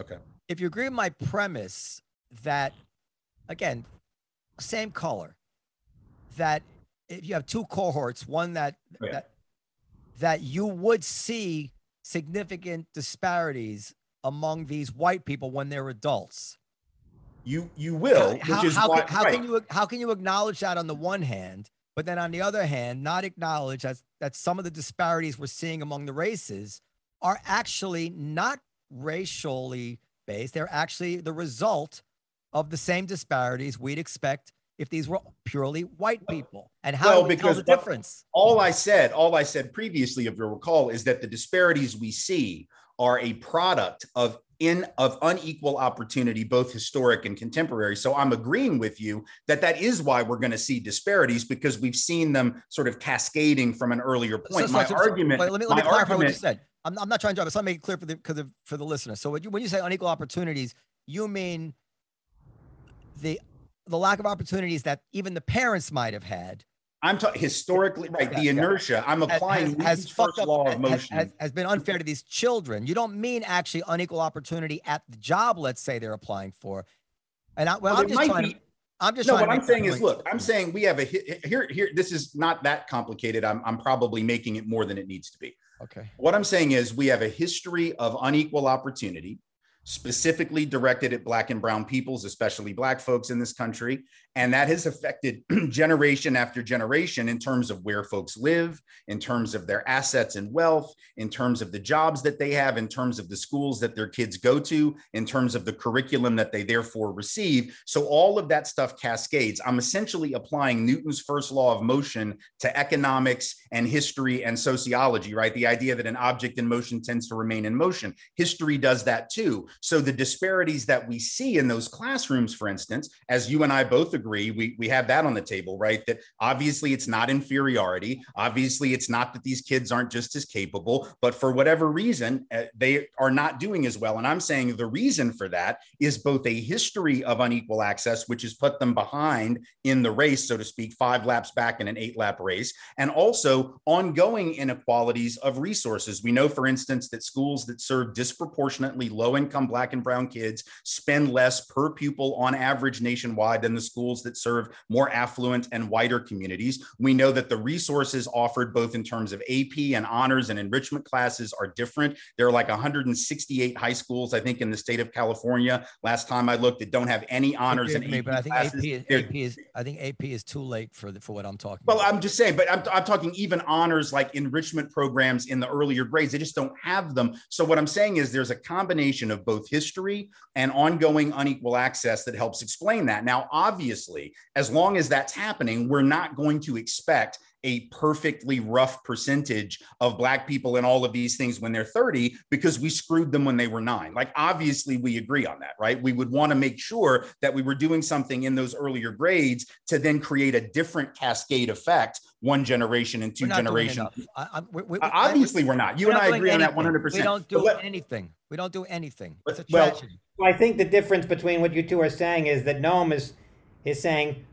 Okay. If you agree with my premise that again, same color, that if you have two cohorts, one that Oh, yeah. that that you would see significant disparities among these white people when they're adults. You you will, how, which is how, why, how right. can you how can you acknowledge that on the one hand, but then on the other hand, not acknowledge that that some of the disparities we're seeing among the races are actually not racially based. They're actually the result of the same disparities we'd expect if these were purely white people. And how Well, do we tell because the difference? all I said, all I said previously, if you recall, is that the disparities we see are a product of in of unequal opportunity, both historic and contemporary. So I'm agreeing with you that that is why we're going to see disparities because we've seen them sort of cascading from an earlier point. so- my so- so- argument, let me let me clarify what you said. I'm, I'm not trying to drive. So let me make it clear for the because of for the listener. So when you, when you say unequal opportunities, you mean the the lack of opportunities that even the parents might have had I'm talking historically, right? Yeah, the yeah. inertia. I'm applying has, has first up, law of motion. has, has been unfair to these children. You don't mean actually unequal opportunity at the job. Let's say they're applying for. And I, well, Well, I'm just trying. be- to, I'm just no, what I'm saying is, look, I'm saying we have a here. Here, this is not that complicated. I'm, I'm probably making it more than it needs to be. Okay. What I'm saying is, we have a history of unequal opportunity, specifically directed at Black and Brown peoples, especially Black folks in this country. And that has affected generation after generation in terms of where folks live, in terms of their assets and wealth, in terms of the jobs that they have, in terms of the schools that their kids go to, in terms of the curriculum that they therefore receive. So all of that stuff cascades. I'm essentially applying Newton's first law of motion to economics and history and sociology, right? The idea that an object in motion tends to remain in motion. History does that too. So the disparities that we see in those classrooms, for instance, as you and I both agree, we, we have that on the table, right? That obviously it's not inferiority. Obviously, it's not that these kids aren't just as capable, but for whatever reason, uh, they are not doing as well. And I'm saying the reason for that is both a history of unequal access, which has put them behind in the race, so to speak, five laps back in an eight lap race, and also ongoing inequalities of resources. We know, for instance, that schools that serve disproportionately low income Black and Brown kids spend less per pupil on average nationwide than the schools that serve more affluent and wider communities. We know that the resources offered, both in terms of AP and honors and enrichment classes, are different. There are like 168 high schools, I think, in the state of California. Last time I looked, that don't have any honors and AP but I think. AP is, AP is I think AP is too late for the, for what I'm talking about. well, about. I'm just saying, but I'm, I'm talking even honors like enrichment programs in the earlier grades. They just don't have them. So, what I'm saying is there's a combination of both history and ongoing unequal access that helps explain that. Now, obviously, as long as that's happening, we're not going to expect a perfectly rough percentage of black people in all of these things when they're 30 because we screwed them when they were nine. Like, obviously, we agree on that, right? We would want to make sure that we were doing something in those earlier grades to then create a different cascade effect one generation and 2 We're not doing generations. enough. I, I'm- we- we- Uh, we- I- Obviously, we're not. You we're and not I doing agree on that 100%. We don't do let- anything. We don't do anything. But- It's a well, tragedy. Well, I think the difference between what you two are saying is that Noam is is saying,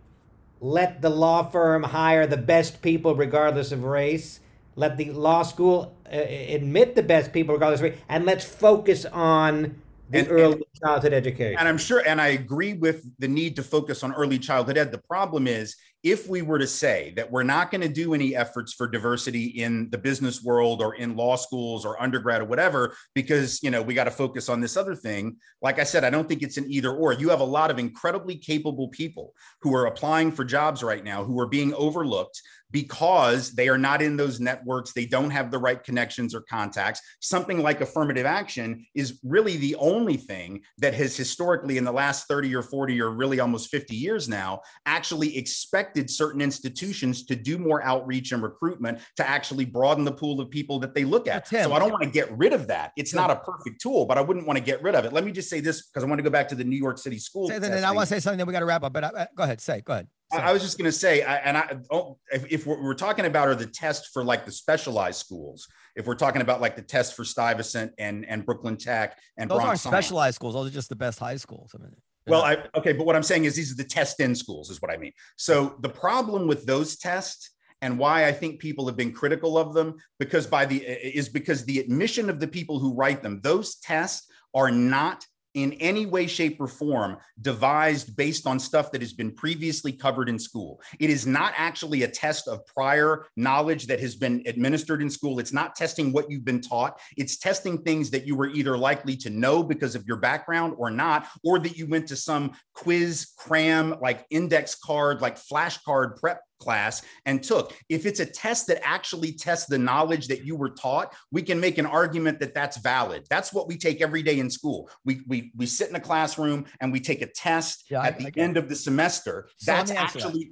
let the law firm hire the best people regardless of race. Let the law school uh, admit the best people regardless of race, and let's focus on the And- early and- childhood education. And I'm sure, and I agree with the need to focus on early childhood ed. The problem is, if we were to say that we're not going to do any efforts for diversity in the business world or in law schools or undergrad or whatever, because you know we got to focus on this other thing. Like I said, I don't think it's an either or. You have a lot of incredibly capable people who are applying for jobs right now who are being overlooked because they are not in those networks. They don't have the right connections or contacts. Something like affirmative action is really the only thing that has historically, in the last 30 or 40 or really almost 50 years now, actually expected certain institutions to do more outreach and recruitment to actually broaden the pool of people that they look at. So I don't want to get rid of that. It's not a perfect tool, but I wouldn't want to get rid of it. Let me just say this because I want to go back to the New York City school. Say, then, then I want to say something. that we got to wrap up. But I, I- go ahead. Say. Go ahead. I, was just going to say, I, and I, oh, if, if what we're talking about are the tests for like the specialized schools, if we're talking about like the test for Stuyvesant and and Brooklyn Tech and Those Bronx aren't Science. specialized schools. Those are just the best high schools. I mean, Well, I okay, but what I'm saying is these are the test in schools, is what I mean. So the problem with those tests and why I think people have been critical of them because by the is because the admission of the people who write them, those tests are not in any way, shape, or form devised based on stuff that has been previously covered in school. It is not actually a test of prior knowledge that has been administered in school. It's not testing what you've been taught. It's testing things that you were either likely to know because of your background or not, or that you went to some quiz, cram, like index card, like flashcard prep class and took. If it's a test that actually tests the knowledge that you were taught, we can make an argument that that's valid. That's what we take every day in school. We we we sit in a classroom and we take a test Yeah, I- at the I get it. end of the semester. So that's answer that. actually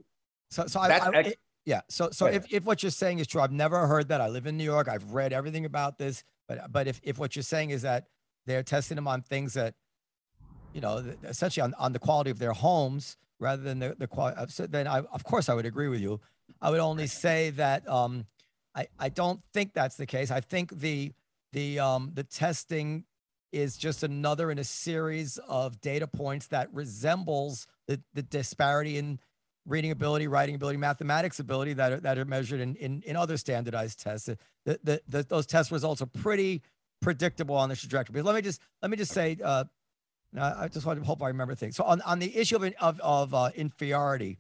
So, so I, That's I- ex- yeah. So, so if, if what you're saying is true, I've never heard that. I live in New York. I've read everything about this. But, but if, if what you're saying is that they're testing them on things that, you know, essentially on, on the quality of their homes rather than the, the quality, then I, of course I would agree with you. I would only say that, um, I, I don't think that's the case. I think the, the, um, the testing is just another in a series of data points that resembles the, the disparity in reading ability, writing ability, mathematics ability that are, that are measured in, in, in other standardized tests. The, the, the, the- those test results are pretty predictable on the trajectory. But let me just let me just say, uh, now, I just want to hope I remember things. So on, on the issue of of, of uh, inferiority,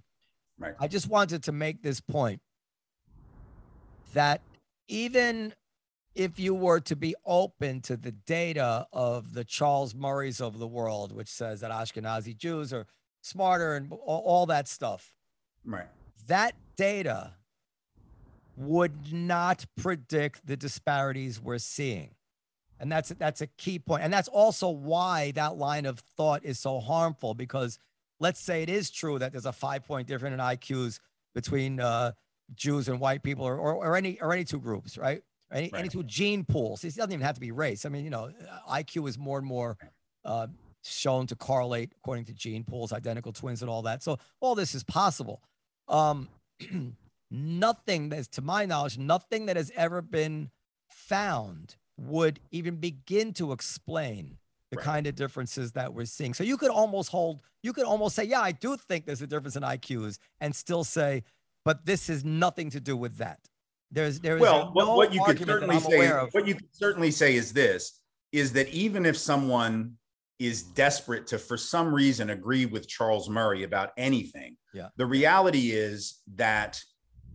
Right. I just wanted to make this point that even if you were to be open to the data of the Charles Murrays of the world, which says that Ashkenazi Jews are smarter and all, all that stuff, right. that data would not predict the disparities we're seeing. And that's that's a key point. And that's also why that line of thought is so harmful because let's say it is true that there's a five point difference in IQs between uh, Jews and white people or, or, or any or any two groups, right? Any, any Right. two gene pools. It doesn't even have to be race. I mean, you know, IQ is more and more uh, shown to correlate according to gene pools, identical twins, and all that. So all this is possible. Um, nothing that's, to my knowledge, nothing that has ever been found would even begin to explain the Right. kind of differences that we're seeing. So you could almost hold, you could almost say, yeah, I do think there's a difference in IQs, and still say, but this has nothing to do with that. There's there is well, what, no what you could certainly say, what you could certainly say is this: is that even if someone is desperate to, for some reason, agree with Charles Murray about anything, Yeah. the reality is that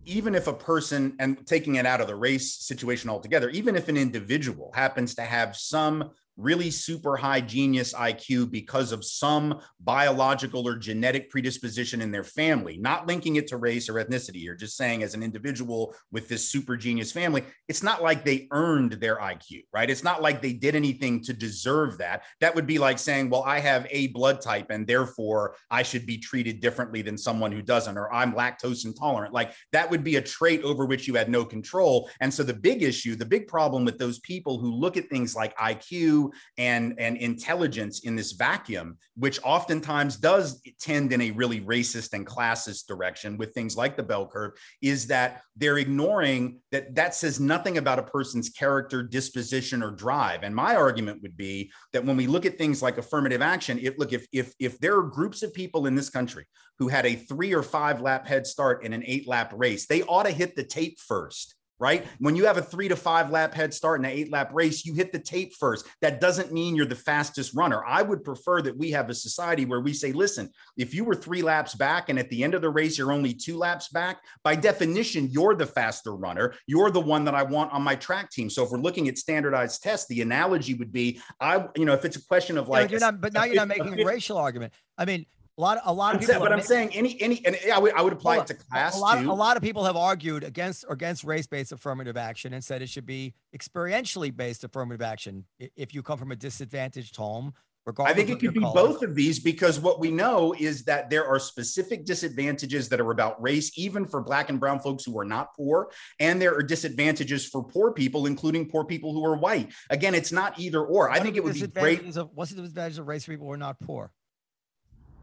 even if a person, and taking it out of the race situation altogether, even if an individual happens to have some really super high genius IQ because of some biological or genetic predisposition in their family, not linking it to race or ethnicity, or just saying as an individual with this super genius family, it's not like they earned their IQ, right? It's not like they did anything to deserve that. That would be like saying, well, I have a blood type and therefore I should be treated differently than someone who doesn't, or I'm lactose intolerant. Like that would be a trait over which you had no control. And so the big issue, the big problem with those people who look at things like IQ and, and intelligence in this vacuum, which oftentimes does tend in a really racist and classist direction with things like the bell curve, is that they're ignoring that that says nothing about a person's character, disposition, or drive. And my argument would be that when we look at things like affirmative action, if look, if if if there are groups of people in this country who had a three or five lap head start in an eight lap race, they ought to hit the tape first right? When you have a three to five lap head start in an eight lap race, you hit the tape first. That doesn't mean you're the fastest runner. I would prefer that we have a society where we say, listen, if you were three laps back and at the end of the race, you're only two laps back, by definition, you're the faster runner. You're the one that I want on my track team. So if we're looking at standardized tests, the analogy would be, I, you know, if it's a question of like, you're not, but now you're not making a racial argument. I mean, a lot, a lot of people. saying, but I'm have- saying any, any, and I would, I would apply it to class a lot, too. a lot of people have argued against against race-based affirmative action and said it should be experientially based affirmative action if you come from a disadvantaged home I think it could be color. both of these because what we know is that there are specific disadvantages that are about race, even for black and brown folks who are not poor. And there are disadvantages for poor people, including poor people who are white. Again, it's not either or. I think it would be great. Of, what's the disadvantage of race for people who are not poor?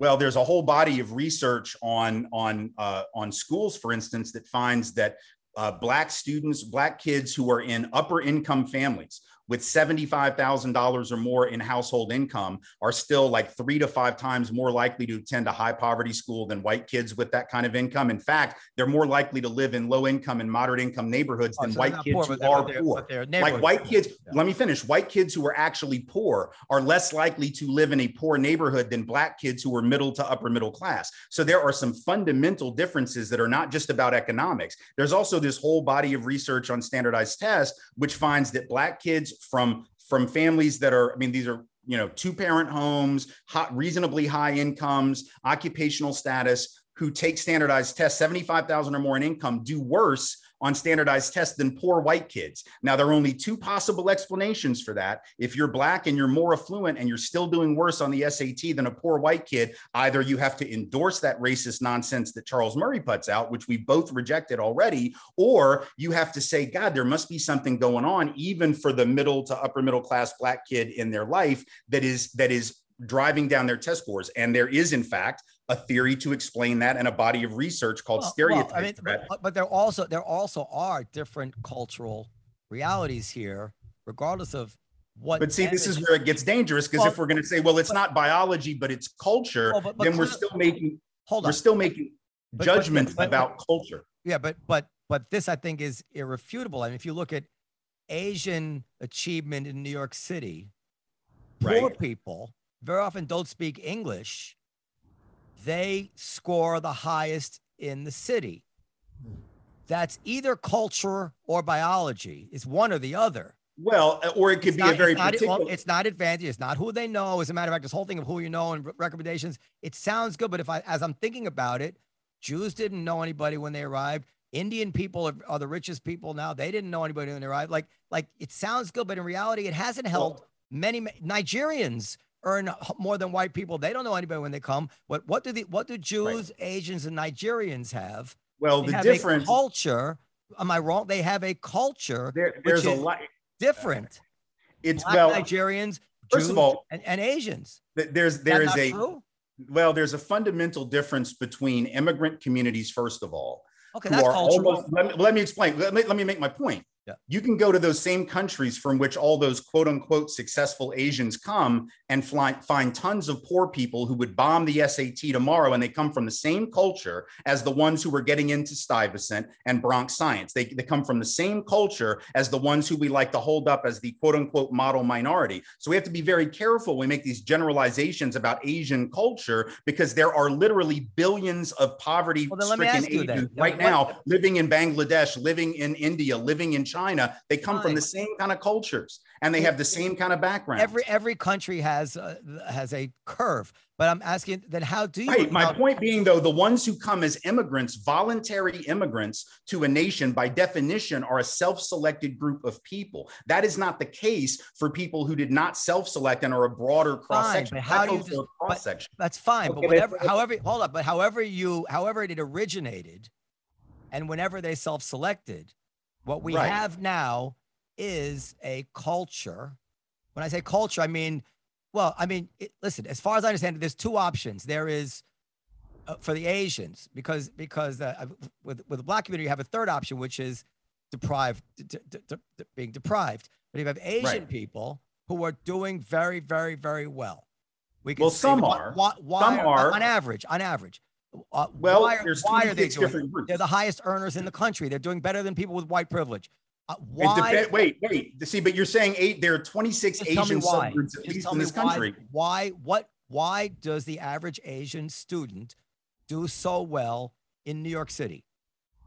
Well, there's a whole body of research on on uh, on schools, for instance, that finds that uh, black students, black kids who are in upper income families with $75,000 or more in household income are still like three to five times more likely to attend a high poverty school than white kids with that kind of income. In fact, they're more likely to live in low income and moderate income neighborhoods Oh, than so white kids poor, who they're- they're- poor they're like white kids. kids Yeah. let me finish white kids who are actually poor are less likely to live in a poor neighborhood than black kids who are middle to upper middle class so there are some fundamental differences that are not just about economics there's also this whole body of research on standardized tests which finds that black kids from from families that are i mean these are you know two parent homes hot, reasonably high incomes occupational status who take standardized tests 75000 or more in income do worse on standardized tests than poor white kids. Now, there are only two possible explanations for that. If you're black and you're more affluent and you're still doing worse on the SAT than a poor white kid, either you have to endorse that racist nonsense that Charles Murray puts out, which we both rejected already, or you have to say, God, there must be something going on, even for the middle to upper middle class black kid in their life that is that is driving down their test scores. And there is, in fact, a theory to explain that and a body of research called Well, stereotypes. well, I mean, but, but there also there also are different cultural realities here, regardless of what. But see, this is where it gets dangerous because Well, if we're going to say, well, it's but- not biology, but it's culture, Well, but- but then we're still making hold we're still making judgments about culture. Yeah, but but but this I think is irrefutable. I mean, if you look at Asian achievement in New York City, poor Right. people very often don't speak English. They score the highest in the city. That's either culture or biology. It's one or the other. Well, uh, or it could It's be not, a very it's not, particular. it's not advantage. It's not who they know. As a matter of fact, this whole thing of who you know and recommendations, it sounds good. But if I, as I'm thinking about it, Jews didn't know anybody when they arrived. Indian people are, are the richest people now. They didn't know anybody when they arrived. Like, like it sounds good, but in reality, it hasn't held. Well- many ma- Nigerians earn more than white people. They don't know anybody when they come. What what do the what do Jews, Asians, and Nigerians have? well, They the difference culture. Am I wrong? They have a culture there, there's a is- lot. different. It's Black well, Nigerians, first Jews, of all, and, and Asians. th- there's Is there is a true? well, there's a fundamental difference between immigrant communities, first of all, Okay, that's cultural. almost. Let me, let me explain. Let me, let me make my point. Yeah. You can go to those same countries from which all those quote unquote successful Asians come and fly, find tons of poor people who would bomb the SAT tomorrow, and they come from the same culture as the ones who were getting into Stuyvesant and Bronx Science. They, they come from the same culture as the ones who we like to hold up as the quote unquote model minority. So we have to be very careful when we make these generalizations about Asian culture because there are literally billions of poverty Well, then let me stricken. Asians right what- now living in Bangladesh, living in India, living in China. They come from the same kind of cultures and they have the same kind of background. Every every country has uh, has a curve, but I'm asking then how do you? Right. My how- point being, though, the ones who come as immigrants, voluntary immigrants to a nation, by definition, are a self selected group of people. That is not the case for people who did not self select and are a broader cross section. but how do you dis- but- cross section? That's fine, Okay, but but whatever, if- however, hold up, but however you, however it originated, and whenever they self-selected, what we Right. have now is a culture. When I say culture, I mean, well, I mean, it, listen. As far as I understand it, there's two options. There is uh, for the Asians because because uh, with with the black community, you have a third option, which is deprived, being deprived. But you have Asian Right. people who are doing very, very, very well, we can Well, some are. Why Some are. on average, on average. Uh, Well, why, are- there's why are they doing? different groups. They're the highest earners in the country. They're doing better than people with white privilege. Uh, why? depen- wait, wait. See, but you're saying eight. There are 26 Just Asian subgroups at Just least in this why- country. Why? What? Why does the average Asian student do so well in New York City?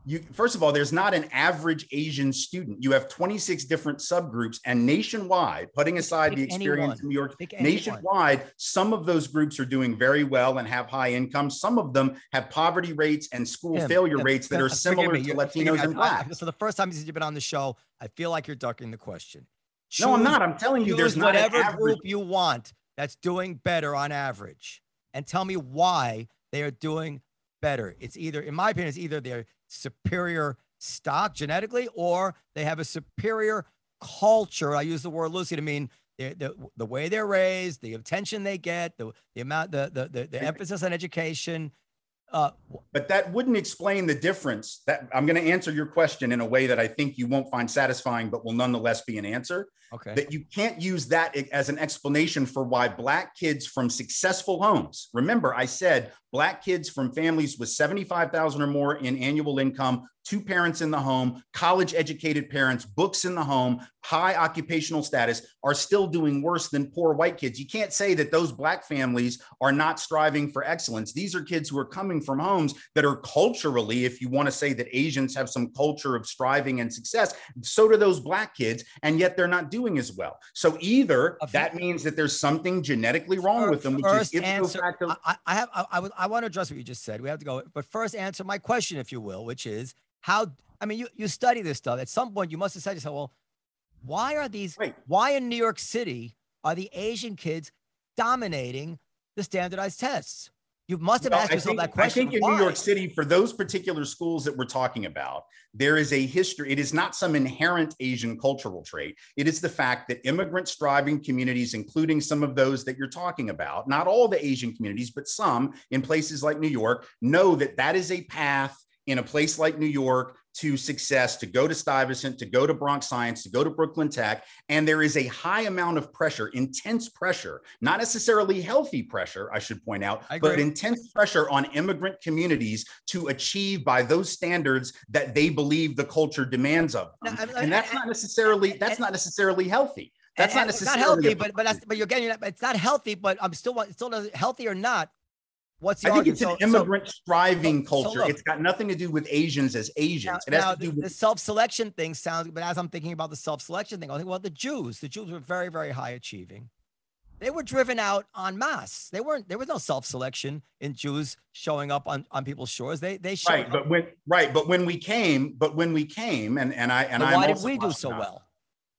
You first of all, there's not an average Asian student. You have 26 different subgroups, and nationwide, putting aside the experience anyone. in New York, Pick anyone. nationwide, some of those groups are doing very well and have high income. Some of them have poverty rates and school Tim, failure Tim, rates that are uh, similar me, to uh, Latinos me, and I- blacks. For the first time since you've been on the show, I feel like you're ducking the question. No, I'm not. I'm telling you, there's whatever group you want that's doing better on average, and tell me why they are doing better. It's either, in my opinion, it's either they're superior stock genetically, or they have a superior culture. I use the word loosely to mean the, the, the way they're raised, the attention they get, the, the amount, the, the, the, the emphasis on education. Uh, But that wouldn't explain the difference. That I'm going to answer your question in a way that I think you won't find satisfying, but will nonetheless be an answer. Okay. That you can't use that as an explanation for why black kids from successful homes. Remember, I said black kids from families with 75,000 or more in annual income, two parents in the home, college educated parents, books in the home, high occupational status are still doing worse than poor white kids. You can't say that those black families are not striving for excellence. These are kids who are coming from homes that are culturally, if you want to say that Asians have some culture of striving and success, so do those black kids, and yet they're not doing as well. So either f- that means that there's something genetically wrong Fir- with them, which first is answer-. I, I- have I, I, would- I want to address what you just said. We have to go, but first answer my question, if you will, which is how. I mean, you you study this stuff. At some point, you must have said to yourself, "Well, why are these? Right. Why in New York City are the Asian kids dominating the standardized tests?" You must have Well, asked yourself think, that question. I think in Why? New York City, for those particular schools that we're talking about, there is a history. It is not some inherent Asian cultural trait. It is the fact that immigrant striving communities, including some of those that you're talking about, not all the Asian communities, but some in places like New York, know that that is a path in a place like New York to success, to go to Stuyvesant, to go to Bronx Science, to go to Brooklyn Tech. And there is a high amount of pressure, intense pressure, not necessarily healthy pressure, I should point out, but intense pressure on immigrant communities to achieve by those standards that they believe the culture demands of them. No, I- and that's I- not necessarily that's not necessarily healthy. That's And- not and it's not healthy, but but that's, but you're getting. It's not healthy, but I'm still still healthy or not. What's the I think argument? it's an So- so- immigrant striving so culture. look. it's got nothing to do with Asians as Asians. Now, it has now to do the, with the self-selection thing sounds, but as I'm thinking about the self-selection thing, I think, well, the Jews, the Jews were very, very high achieving. They were driven out en masse. They weren't. There was no self-selection in Jews showing up on, on people's shores. They they showed right up. but when right but when we came but when we came and and i and i why did we do so well?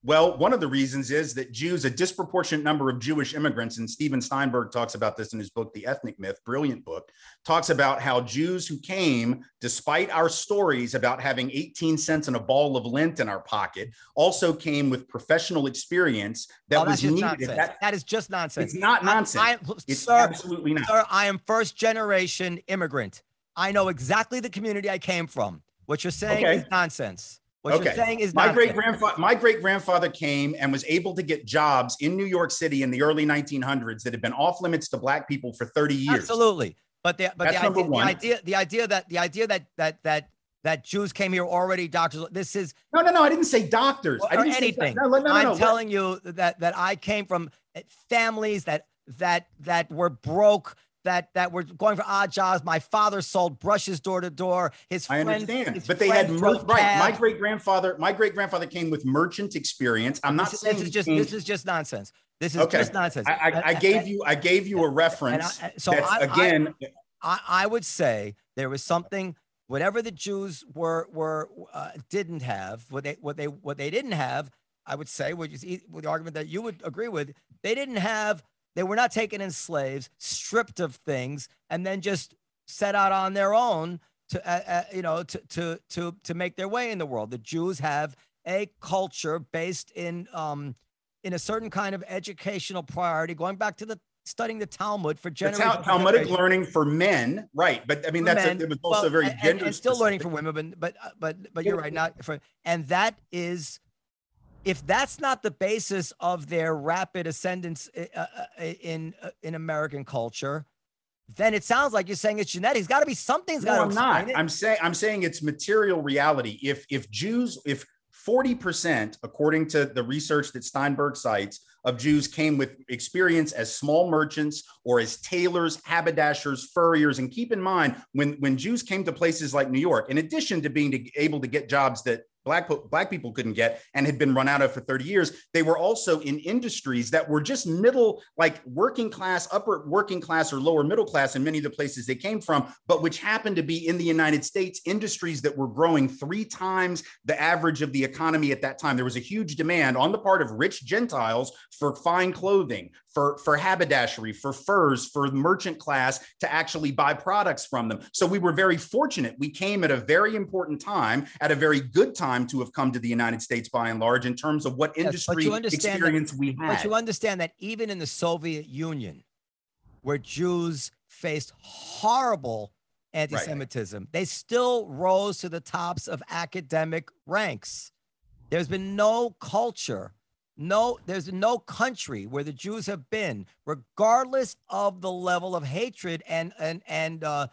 Well one of the reasons is that jews a disproportionate number of jewish immigrants and stephen steinberg talks about this in his book the ethnic myth brilliant book talks about how jews who came despite our stories about having 18 cents and a ball of lint in our pocket also came with professional experience that Oh, was needed. That- that is just nonsense. it's not I- nonsense I, it's sir, absolutely not sir, I am first generation immigrant. I know exactly the community I came from. What you're saying Okay. is nonsense. What you're Okay. saying is my great grandfather my great grandfather came and was able to get jobs in New York City in the early 1900s that had been off limits to black people for 30 years. Absolutely. But the but the idea, the idea the idea that the idea that that that that Jews came here already doctors. This is No, no, no. I didn't say doctors. or I didn't anything. Say, no, no, no, I'm telling you that that I came from eh, families that that that were broke. That, that were going for odd jobs. My father sold brushes door to door. His I friends, understand, his but they had mer- right. My great grandfather, my great grandfather came with merchant experience. I'm not this, saying this is just this is just nonsense. This is Okay. just nonsense. I, I, I gave and- you I gave you a reference. I- so I- again, I, I would say there was something whatever the Jews were were uh, didn't have what they what they what they didn't have. I would say, which is with the argument that you would agree with, they didn't have. They were not taken in slaves, stripped of things, and then just set out on their own to uh, uh, you know to to to to make their way in the world. The Jews have a culture based in um in a certain kind of educational priority, going back to the studying the Talmud for the generations. Tal- Talmudic learning for men, right? But I mean, for that's men. a, it was also Well, very and- and- gender and, still learning for women, but but but but you're right. Not for and that is, if that's not the basis of their rapid ascendance uh, uh, in uh, in American culture, then it sounds like you're saying it's genetics. Got to be something's got No, to I'm not. it. I'm saying I'm saying it's material reality. If if Jews, if 40%, according to the research that Steinberg cites, of Jews came with experience as small merchants or as tailors, haberdashers, furriers. And keep in mind, when, when Jews came to places like New York, in addition to being to, able to get jobs that black black people couldn't get and had been run out of for 30 years. They were also in industries that were just middle like working class upper working class or lower middle class in many of the places they came from but which happened to be in the united states industries that were growing three times the average of the economy at that time. There was a huge demand on the part of rich gentiles for fine clothing for for haberdashery for furs for merchant class to actually buy products from them. So we were very fortunate. We came at a very important time at a very good time to have come to the United States by and large in terms of what Yes, industry understand that- experience we But you understand that even in the Soviet Union, where Jews faced horrible anti-Semitism, they still rose to the tops of academic ranks. There's been no culture, no, there's no country where the Jews have been, regardless of the level of hatred and and and uh,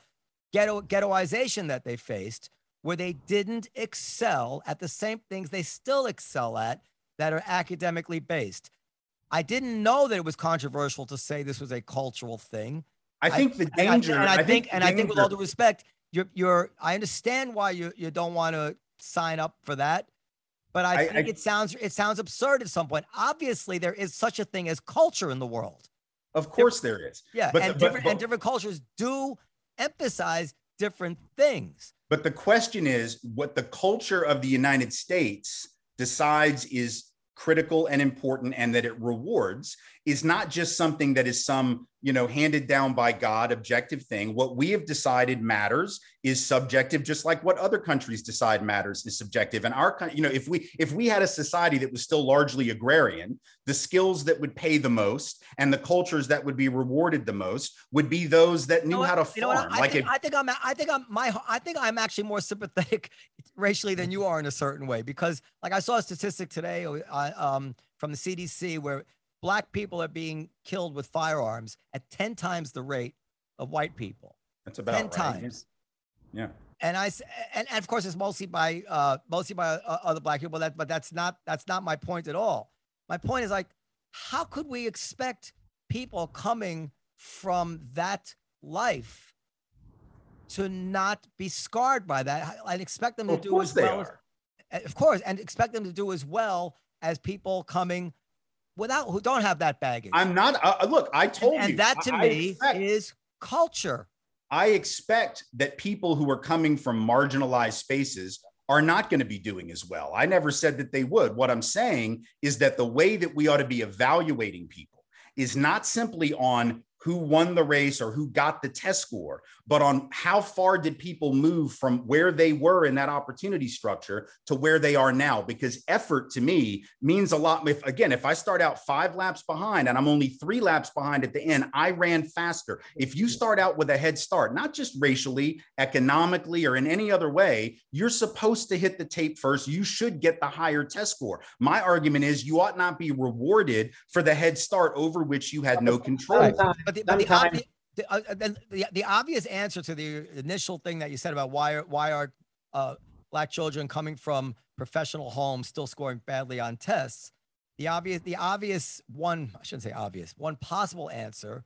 ghetto ghettoization that they faced, where they didn't excel at the same things they still excel at that are academically based. I didn't know that it was controversial to say this was a cultural thing. I think the And I- danger. and I, think, the and I think with all danger- due respect, you're, you're, I understand why you, you don't want to sign up for that, but I, I- think I- it sounds, it sounds absurd at some point. Obviously, there is such a thing as culture in the world. of course there is. Yeah, But and the- but- different and different cultures do emphasize different things. But the question is what the culture of the United States decides is critical and important and that it rewards is not just something that is some you know handed down by god objective thing what we have decided matters is subjective just like what other countries decide matters is subjective. And our you know if we if we had a society that was still largely agrarian the skills that would pay the most and the cultures that would be rewarded the most would be those that knew know how to You know farm I, like think, if I think I'm I think I'm my I think I'm actually more sympathetic racially than you are in a certain way because like I saw a statistic today uh, um, from the CDC where black people are being killed with firearms at 10 times the rate of white people. that's about 10 right. times. yeah And I and, and of course it's mostly by uh mostly by uh, other black people that but that's not that's not my point at all. My point is like how could we expect people coming from that life to not be scarred by that? I- I'd expect them to of do course as they well as, are uh, of course, and expect them to do as well as people coming without who don't have that baggage. I'm not. Uh, look, I told and, you. and that to I- I me expect- is culture. I expect that people who are coming from marginalized spaces are not going to be doing as well. I never said that they would. What I'm saying is that the way that we ought to be evaluating people is not simply on who won the race or who got the test score, but on how far did people move from where they were in that opportunity structure to where they are now. Because effort to me means a lot. If again, if I start out five laps behind and I'm only three laps behind at the end, I ran faster. If you start out with a head start, not just racially, economically, or in any other way, you're supposed to hit the tape first. You should get the higher test score. My argument is you ought not be rewarded for the head start over which you had no control. But the, but the, obvi- the, uh, uh, the, the, the obvious answer to the initial thing that you said about why are, why are uh, black children coming from professional homes still scoring badly on tests, the obvious the obvious one I shouldn't say obvious one possible answer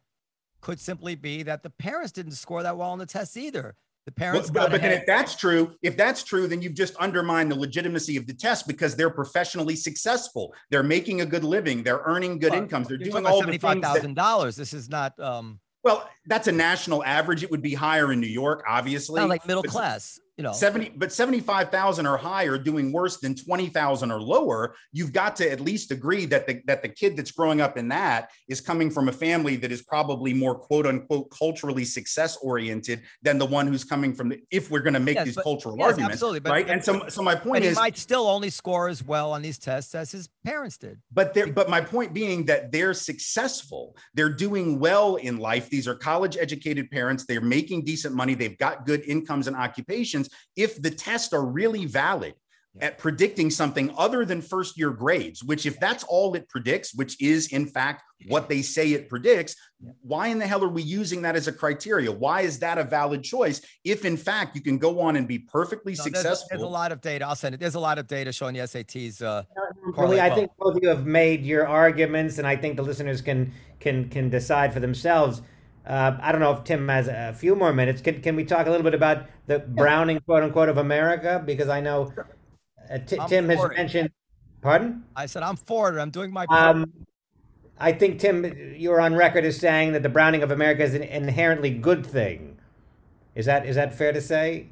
could simply be that the parents didn't score that well on the tests either. The parents But, got but, then if that's true, if that's true, then you've just undermined the legitimacy of the test because they're professionally successful. They're making a good living. They're earning good Well, incomes. They're doing all things that, dollars. This is not um well, that's a national average. It would be higher in New York, obviously. like middle class. You know, 70 but 75,000 or higher doing worse than 20,000 or lower you've got to at least agree that the that the kid that's growing up in that is coming from a family that is probably more quote unquote culturally success oriented than the one who's coming from the, if we're going to make Yes, these but- cultural yes, arguments absolutely, but- right and so so my but is he might still only score as well on these tests as his parents did. but there, but my point being that they're successful. They're doing well in life. These are college educated parents. They're making decent money. They've got good incomes and occupations. If the tests are really valid, at predicting something other than first year grades, which, if that's all it predicts, which is in fact what they say it predicts, why in the hell are we using that as a criteria? Why is that a valid choice? If in fact you can go on and be perfectly No, successful. there's a lot of data. I'll send it. There's a lot of data showing the SATs. Uh, Really, I think both of you have made your arguments, and I think the listeners can can can decide for themselves. Uh, I don't know if Tim has a few more minutes. Can can we talk a little bit about the Browning quote unquote of America? Because I know uh, Ti- Tim has it. mentioned. Pardon? I said I'm for it. I'm doing my part. Um, I think Tim, you're on record as saying that the Browning of America is an inherently good thing. Is that is that fair to say?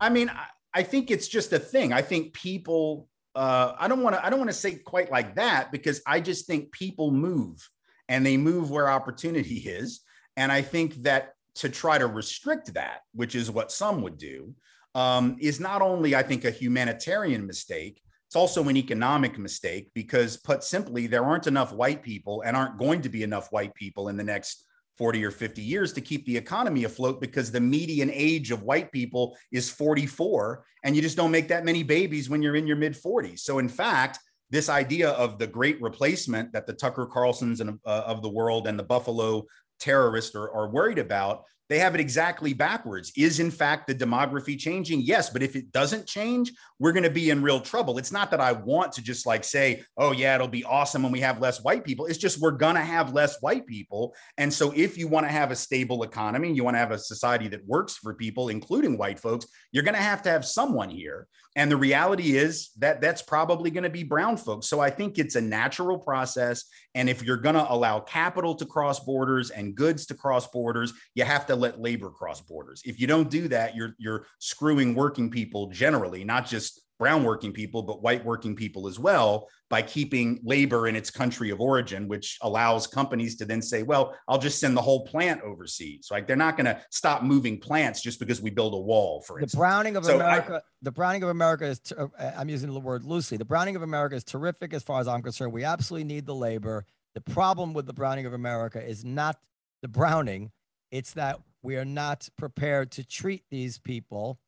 I mean, I, I think it's just a thing. I think people. Uh, I don't want to. I don't want to say quite like that because I just think people move, and they move where opportunity is. And I think that to try to restrict that, which is what some would do, um, is not only I think a humanitarian mistake. It's also an economic mistake because, put simply, there aren't enough white people and aren't going to be enough white people in the next 40 or 50 years to keep the economy afloat because the median age of white people is 44 and you just don't make that many babies when you're in your mid 40s. So in fact, this idea of the great replacement that the Tucker Carlsons and, uh, of the world and the Buffalo terrorists are, are worried about, they have it exactly backwards. Is in fact the demography changing? Yes, but if it doesn't change, we're going to be in real trouble. It's not that I want to just like say, oh, yeah, it'll be awesome when we have less white people. It's just we're going to have less white people. And so if you want to have a stable economy, you want to have a society that works for people, including white folks, you're going to have to have someone here. And the reality is that that's probably going to be brown folks. So I think it's a natural process. And if you're going to allow capital to cross borders and goods to cross borders, you have to let labor cross borders. If you don't do that, you're you're screwing working people generally, not just brown working people, but white working people as well, by keeping labor in its country of origin, which allows companies to then say, well, I'll just send the whole plant overseas. Like they're not going to stop moving plants just because we build a wall, for the instance. browning of So I- America, the browning of America is. ter- uh, I'm using the word loosely. The browning of America is terrific as far as I'm concerned. We absolutely need the labor. The problem with the browning of America is not the browning; it's that we are not prepared to treat these people,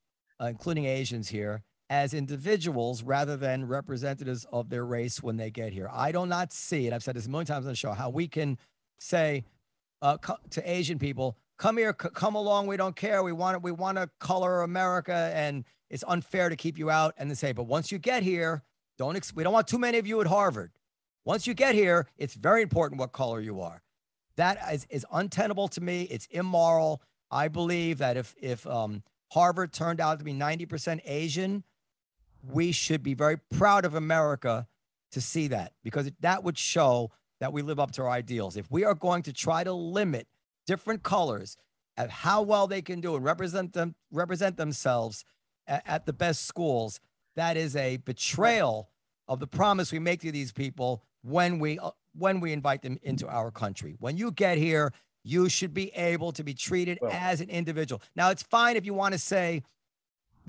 uh, including Asians here, as individuals rather than representatives of their race when they get here. I do not see, and I've said this a million times on the show, how we can say uh, to Asian people, "Come here, c- come along. We don't care. We want it. We want to color America, and it's unfair to keep you out." And they say, "But once you get here, don't. Ex- we don't want too many of you at Harvard. Once you get here, it's very important what color you are." That is, is untenable to me. It's immoral. I believe that if if um, Harvard turned out to be 90% Asian, we should be very proud of America to see that because that would show that we live up to our ideals. If we are going to try to limit different colors at how well they can do and represent them represent themselves at, at the best schools, that is a betrayal of the promise we make to these people when we uh, when we invite them into our country. When you get here, you should be able to be treated Well- as an individual. Now, it's fine if you want to say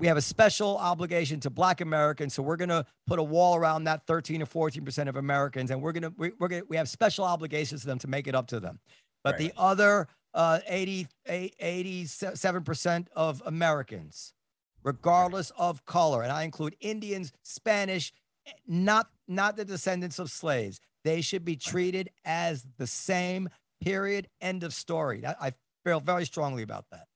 we have a special obligation to black americans. So we're going to put a wall around that 13 or 14 percent of americans and we're going to we, we're going to we have special obligations to them to make it up to them. But Right. the other uh 80 87 percent of americans regardless of color and i include indians spanish not not the descendants of slaves. They should be treated as the same period end of story. That- i feel very strongly about that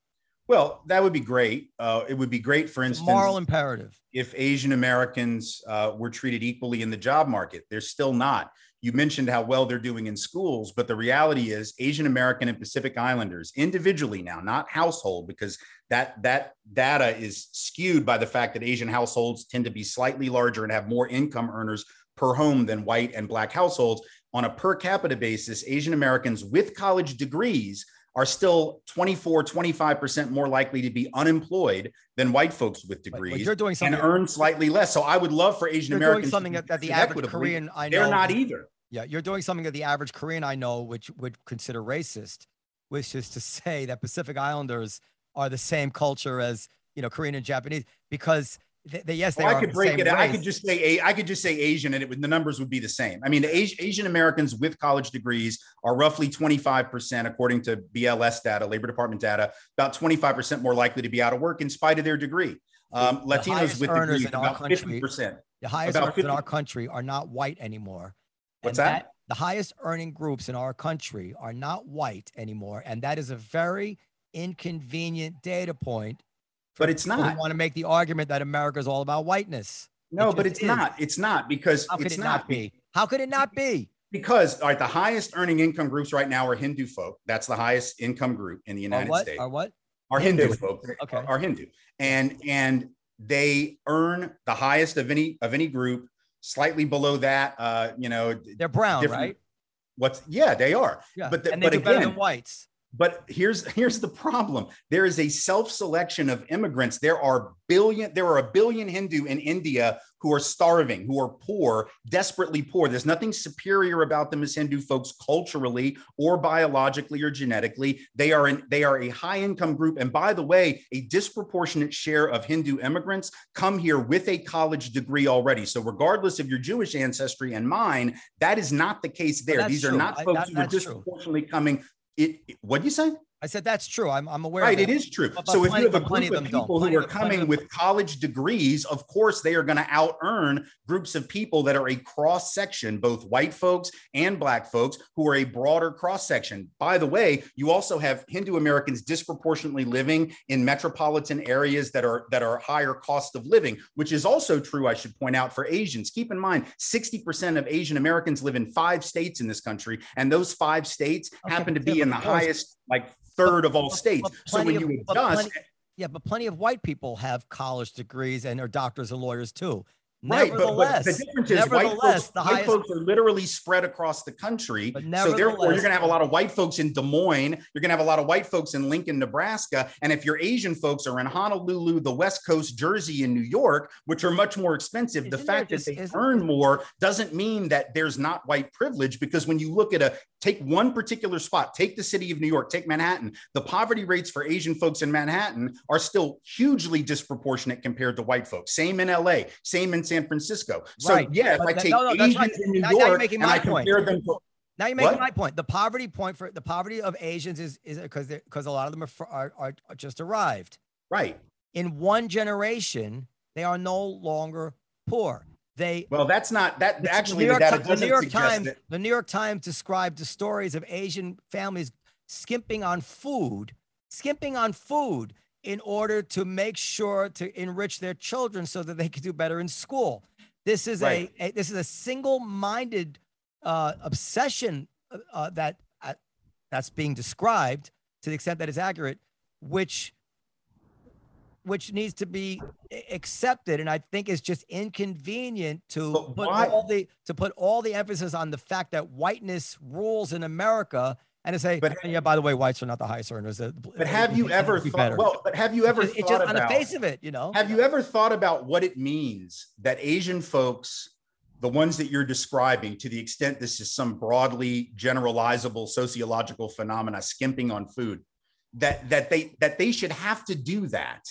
Well, that would be great. Uh, it would be great, for instance, moral imperative if Asian Americans uh, were treated equally in the job market. They're still not. You mentioned how well they're doing in schools, but the reality is Asian American and Pacific Islanders individually now, not household, because that that data is skewed by the fact that Asian households tend to be slightly larger and have more income earners per home than white and black households. On a per capita basis, Asian Americans with college degrees are still 24, 25% more likely to be unemployed than white folks with degrees you're doing something and earn slightly less. So I would love for Asian You're doing Americans something to that, that the average. Korean I know They're not either. Yeah, you're doing something that the average Korean I know, which would consider racist, which is to say that Pacific Islanders are the same culture as you know Korean and Japanese because they, they yes they Well, I could break it. I could just say I could just say Asian, and it would the numbers would be the same. I mean, the Asi- Asian Americans with college degrees are roughly 25%, according to BLS data, Labor Department data, about 25% more likely to be out of work in spite of their degree. Um, The Latinos with degrees in about country- fifty percent. The highest earners in our country are not white anymore. What's And that? The highest earning groups in our country are not white anymore. And that is a very inconvenient data point. But it's We not. want to make the argument that America is all about whiteness. No, It but it's is. not. It's not because How could it's it not be? How could it not be? Because all right, the highest earning income groups right now are Hindu folk. That's the highest income group in the United what? States. Are what? Are Hindu, Hindu. folk. Okay. Are Hindu. And and they earn the highest of any of any group. Slightly below that, uh, you know, They're brown, right? what's yeah, they are. Yeah. But the- and they but do better than again- whites. But here's here's the problem. There is a self-selection of immigrants. There are billion, there are a billion Hindu in India who are starving, who are poor, desperately poor. There's nothing superior about them as Hindu folks culturally or biologically or genetically. They are in, they are a high-income group. And by the way, a disproportionate share of Hindu immigrants come here with a college degree already. So regardless of your Jewish ancestry and mine, that is not the case there. These are true. not I- folks that- who are that's true. disproportionately coming. It, what do you say? I said that's true. I'm, I'm aware. Right, of it is true. But- so if plenty- you have a group of of them people who are coming with college degrees, of course they are going to out earn groups of people that are a cross section, both white folks and black folks, who are a broader cross section. By the way, you also have Hindu Americans disproportionately living in metropolitan areas that are that are higher cost of living, which is also true. I should point out for Asians. Keep in mind, sixty percent of Asian Americans live in five states in this country, and those five states Okay, happen to be in the but of course. highest, like third of all states. So when you adjust, plenty- Yeah, but plenty of white people have college degrees and are doctors and lawyers too. Right, but, but Nevertheless, the difference is white folks, the white folks are literally spread across the country. So therefore, you're going to have a lot of white folks in Des Moines. You're going to have a lot of white folks in Lincoln, Nebraska. And if your Asian folks are in Honolulu, the West Coast, Jersey, and New York, which are much more expensive, the fact just- that they earn more doesn't mean that there's not white privilege. Because when you look at a take one particular spot, take the city of New York, take Manhattan, the poverty rates for Asian folks in Manhattan are still hugely disproportionate compared to white folks. Same in LA, same in San Francisco. So Right, yeah, if but I take no, no, Asians right. in New Now- now you're York making and I my point. compare them to now you're making What? my point. The poverty point for the poverty of Asians is is because because a lot of them are, are are just arrived. right. In one generation, they are no longer poor. They Well, that's not that actually the New York, data the New York Times, that. the New York Times described the stories of Asian families skimping on food, skimping on food in order to make sure to enrich their children so that they could do better in school. This is Right. a, a this is a single-minded uh, obsession uh, that uh, that's being described to the extent that it's accurate, which which needs to be accepted and i think it's just inconvenient to But put why- all the to put all the emphasis on the fact that whiteness rules in america and to say But- "Oh, yeah by the way whites are not the highest earners But have you it ever thought? better." Well, but have you ever thought just on the face of it you know Have you ever thought about what it means that Asian folks, the ones that you're describing, to the extent this is some broadly generalizable sociological phenomena, skimping on food, that that they that they should have to do that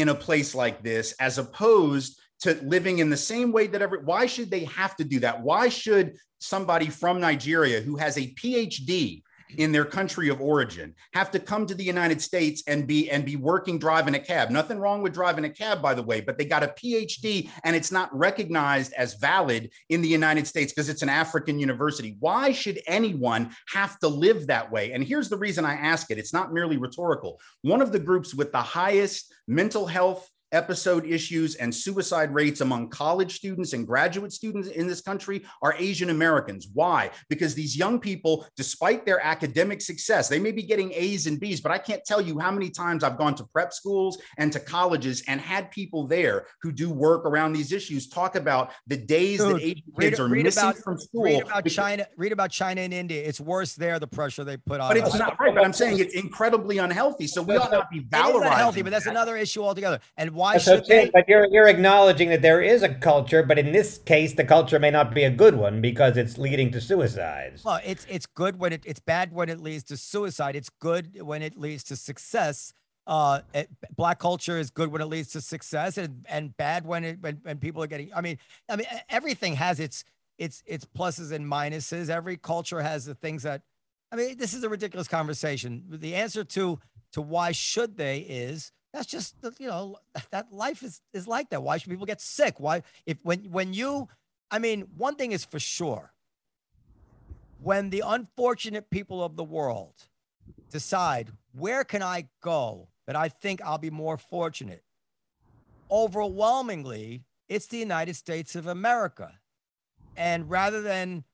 in a place like this, as opposed to living in the same way that every why should they have to do that? Why should somebody from Nigeria who has a PhD in their country of origin have to come to the United States and be and be working driving a cab. Nothing wrong with driving a cab, by the way, but they got a PhD and it's not recognized as valid in the United States because it's an African university. Why should anyone have to live that way? And here's the reason I ask it. It's not merely rhetorical. One of the groups with the highest mental health episode issues and suicide rates among college students and graduate students in this country are Asian Americans. Why? Because these young people, despite their academic success, they may be getting A's and B's, but I can't tell you how many times I've gone to prep schools and to colleges and had people there who do work around these issues talk about the days Dude, that Asian read- kids are read missing about- from school. read about because- china read about china and india it's worse there the pressure they put on But it's us. not right. But I'm saying it's incredibly unhealthy. So we ought not be valorizing. It is unhealthy, but that's that. another issue altogether. And why So, should they? but you're you're acknowledging that there is a culture, but in this case, the culture may not be a good one because it's leading to suicides. Well, it's it's good when it it's bad when it leads to suicide. It's good when it leads to success. Uh, it, black culture is good when it leads to success, and and bad when it when, when people are getting. I mean, I mean, everything has its its its pluses and minuses. Every culture has the things that. I mean, this is a ridiculous conversation. The answer to to why should they is That's just you know that life is is like that. Why should people get sick? Why if when when you I mean, one thing is for sure. When the unfortunate people of the world decide where can I go that I think I'll be more fortunate, overwhelmingly it's the United States of America. And rather than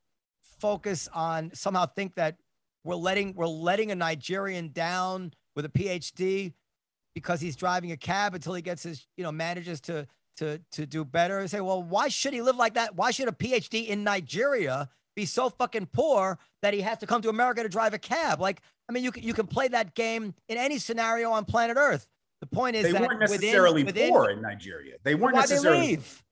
focus on somehow think that we're letting we're letting a Nigerian down with a PhD because he's driving a cab until he gets his you know manages to to to do better and say well why should he live like that why should a PhD in Nigeria be so fucking poor that he has to come to America to drive a cab like I mean you can you can play that game in any scenario on planet Earth the point is They weren't necessarily within, poor in Nigeria. They weren't why they necessarily leave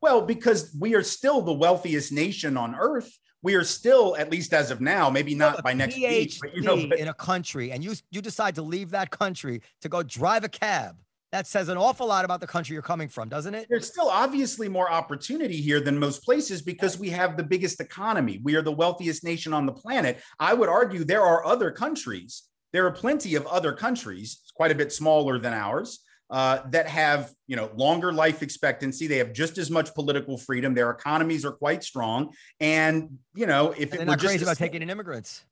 Well, because we are still the wealthiest nation on earth. We are still, at least as of now, maybe not by next PhD week, but you know, but in a country and you you decide to leave that country to go drive a cab that says an awful lot about the country you're coming from doesn't it there's still obviously more opportunity here than most places because we have the biggest economy. We are the wealthiest nation on the planet. I would argue there are other countries. There are plenty of other countries, quite a bit smaller than ours, uh, that have you know longer life expectancy. They have just as much political freedom. Their economies are quite strong, and you know if And it were just crazy a- about taking in immigrants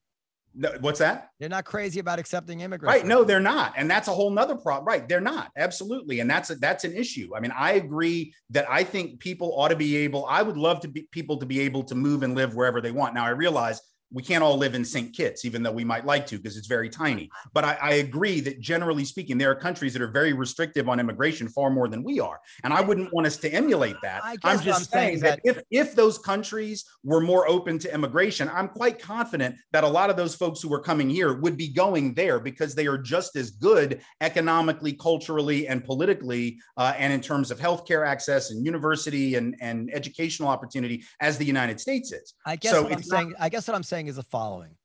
No, what's that? they're not crazy about accepting immigrants Right. No, they're not. And that's a whole nother problem. Right. They're not. Absolutely. And that's a, that's an issue. I mean, I agree that I think people ought to be able, I would love to be people to be able to move and live wherever they want. Now I realize we can't all live in St. Kitts, even though we might like to, because it's very tiny. But I, I agree that generally speaking, there are countries that are very restrictive on immigration far more than we are. And I wouldn't want us to emulate that. I I'm just I'm saying saying that, that- if, if those countries were more open to immigration, I'm quite confident that a lot of those folks who are coming here would be going there because they are just as good economically, culturally, and politically, uh, and in terms of healthcare access and university and, and educational opportunity as the United States is. i guess So what i'm not- saying i guess what i'm saying is the following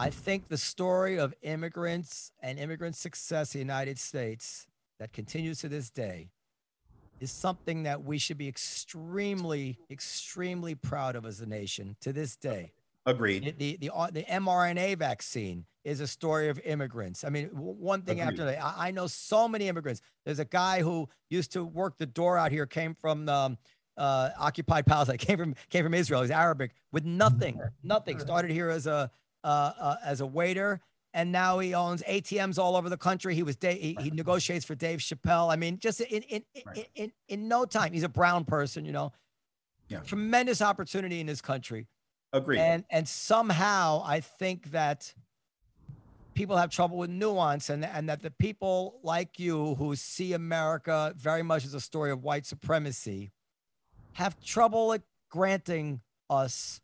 i think the story of immigrants and immigrant success in the united states that continues to this day is something that we should be extremely extremely proud of as a nation to this day Agreed. the the the, the mRNA vaccine is a story of immigrants. I mean, one thing after Agreed. the I, I know so many immigrants. There's a guy who used to work the door out here, came from um, uh, occupied Palestine, came from came from Israel. He's Arabic with nothing, nothing. Started here as a uh, uh, as a waiter, and now he owns ATMs all over the country. He was he, he negotiates for Dave Chappelle. I mean, just in in, in, in in no time, he's a brown person. You know, Yeah. tremendous opportunity in this country Agreed. and and somehow I think that people have trouble with nuance and and that the people like you who see America very much as a story of white supremacy have trouble at granting us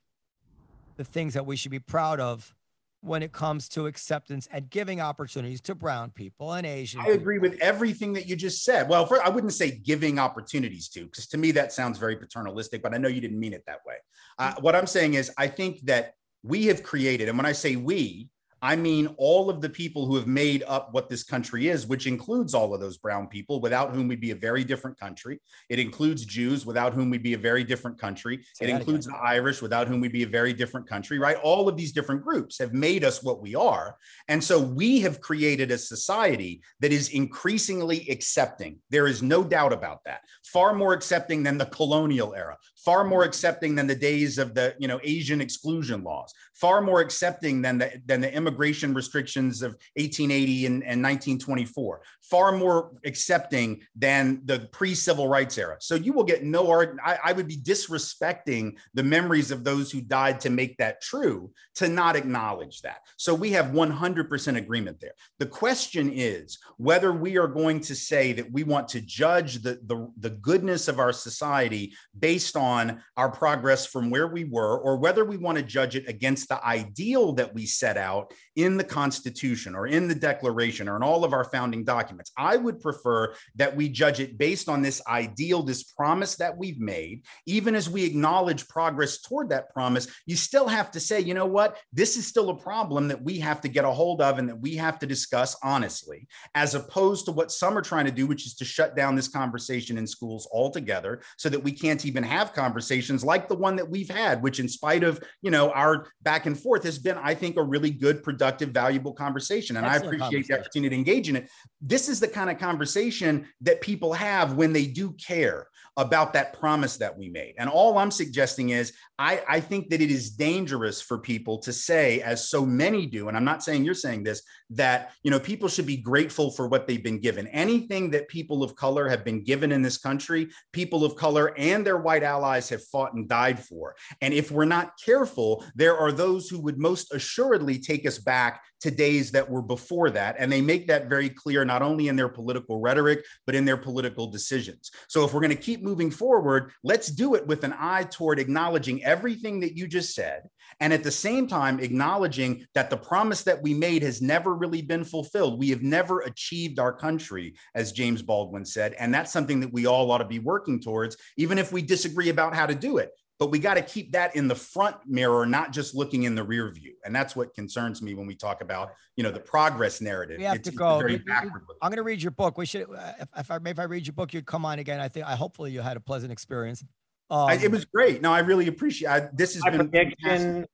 the things that we should be proud of when it comes to acceptance and giving opportunities to brown people and Asian I people. agree with everything that you just said. Well, for, I wouldn't say giving opportunities to, because to me that sounds very paternalistic, but I know you didn't mean it that way. Uh, what I'm saying is, I think that we have created, and when I say we, I mean all of the people who have made up what this country is, which includes all of those brown people, without whom we'd be a very different country. It includes Jews, without whom we'd be a very different country. Say It includes the Irish, without whom we'd be a very different country, right? All of these different groups have made us what we are. And so we have created a society that is increasingly accepting. There is no doubt about that. Far more accepting than the colonial era, far more accepting than the days of the, you know, Asian exclusion laws, far more accepting than the than the immigration restrictions of 1880 and, and 1924, far more accepting than the pre-civil rights era. So you will get no. I, I would be disrespecting the memories of those who died to make that true to not acknowledge that. So we have 100% agreement there. The question is whether we are going to say that we want to judge the, the, the goodness of our society based on our progress from where we were, or whether we want to judge it against the ideal that we set out in the Constitution or in the Declaration or in all of our founding documents. I would prefer that we judge it based on this ideal, this promise that we've made. Even as we acknowledge progress toward that promise, you still have to say, you know what? This is still a problem that we have to get a hold of and that we have to discuss honestly, as opposed to what some are trying to do, which is to shut down this conversation in schools altogether so that we can't even have conversations like the one that we've had, which in spite of, you know, our back and forth has been, I think, a really good, productive, valuable conversation. And Excellent I appreciate the opportunity to engage in it. This is the kind of conversation that people have when they do care about that promise that we made. And all I'm suggesting is I, I think that it is dangerous for people to say, as so many do, and I'm not saying you're saying this, that you know people should be grateful for what they've been given. Anything that people of color have been given in this country, people of color and their white allies have fought and died for. And if we're not careful, there are those who would most assuredly take us back to days that were before that. And they make that very clear, not only in their political rhetoric, but in their political decisions. So if we're going to keep moving forward, let's do it with an eye toward acknowledging everything that you just said. And at the same time, acknowledging that the promise that we made has never really been fulfilled. We have never achieved our country, as James Baldwin said. And that's something that we all ought to be working towards, even if we disagree about how to do it but we got to keep that in the front mirror not just looking in the rear view and that's what concerns me when we talk about you know the progress narrative We have it's to go. very You- you- backward. I'm going to read your book. We should, uh, if, if I if I read your book, you'd come on again. I think I hopefully you had a pleasant experience. Um, I- it was great no i really appreciate I, this has my been fantastic. prediction,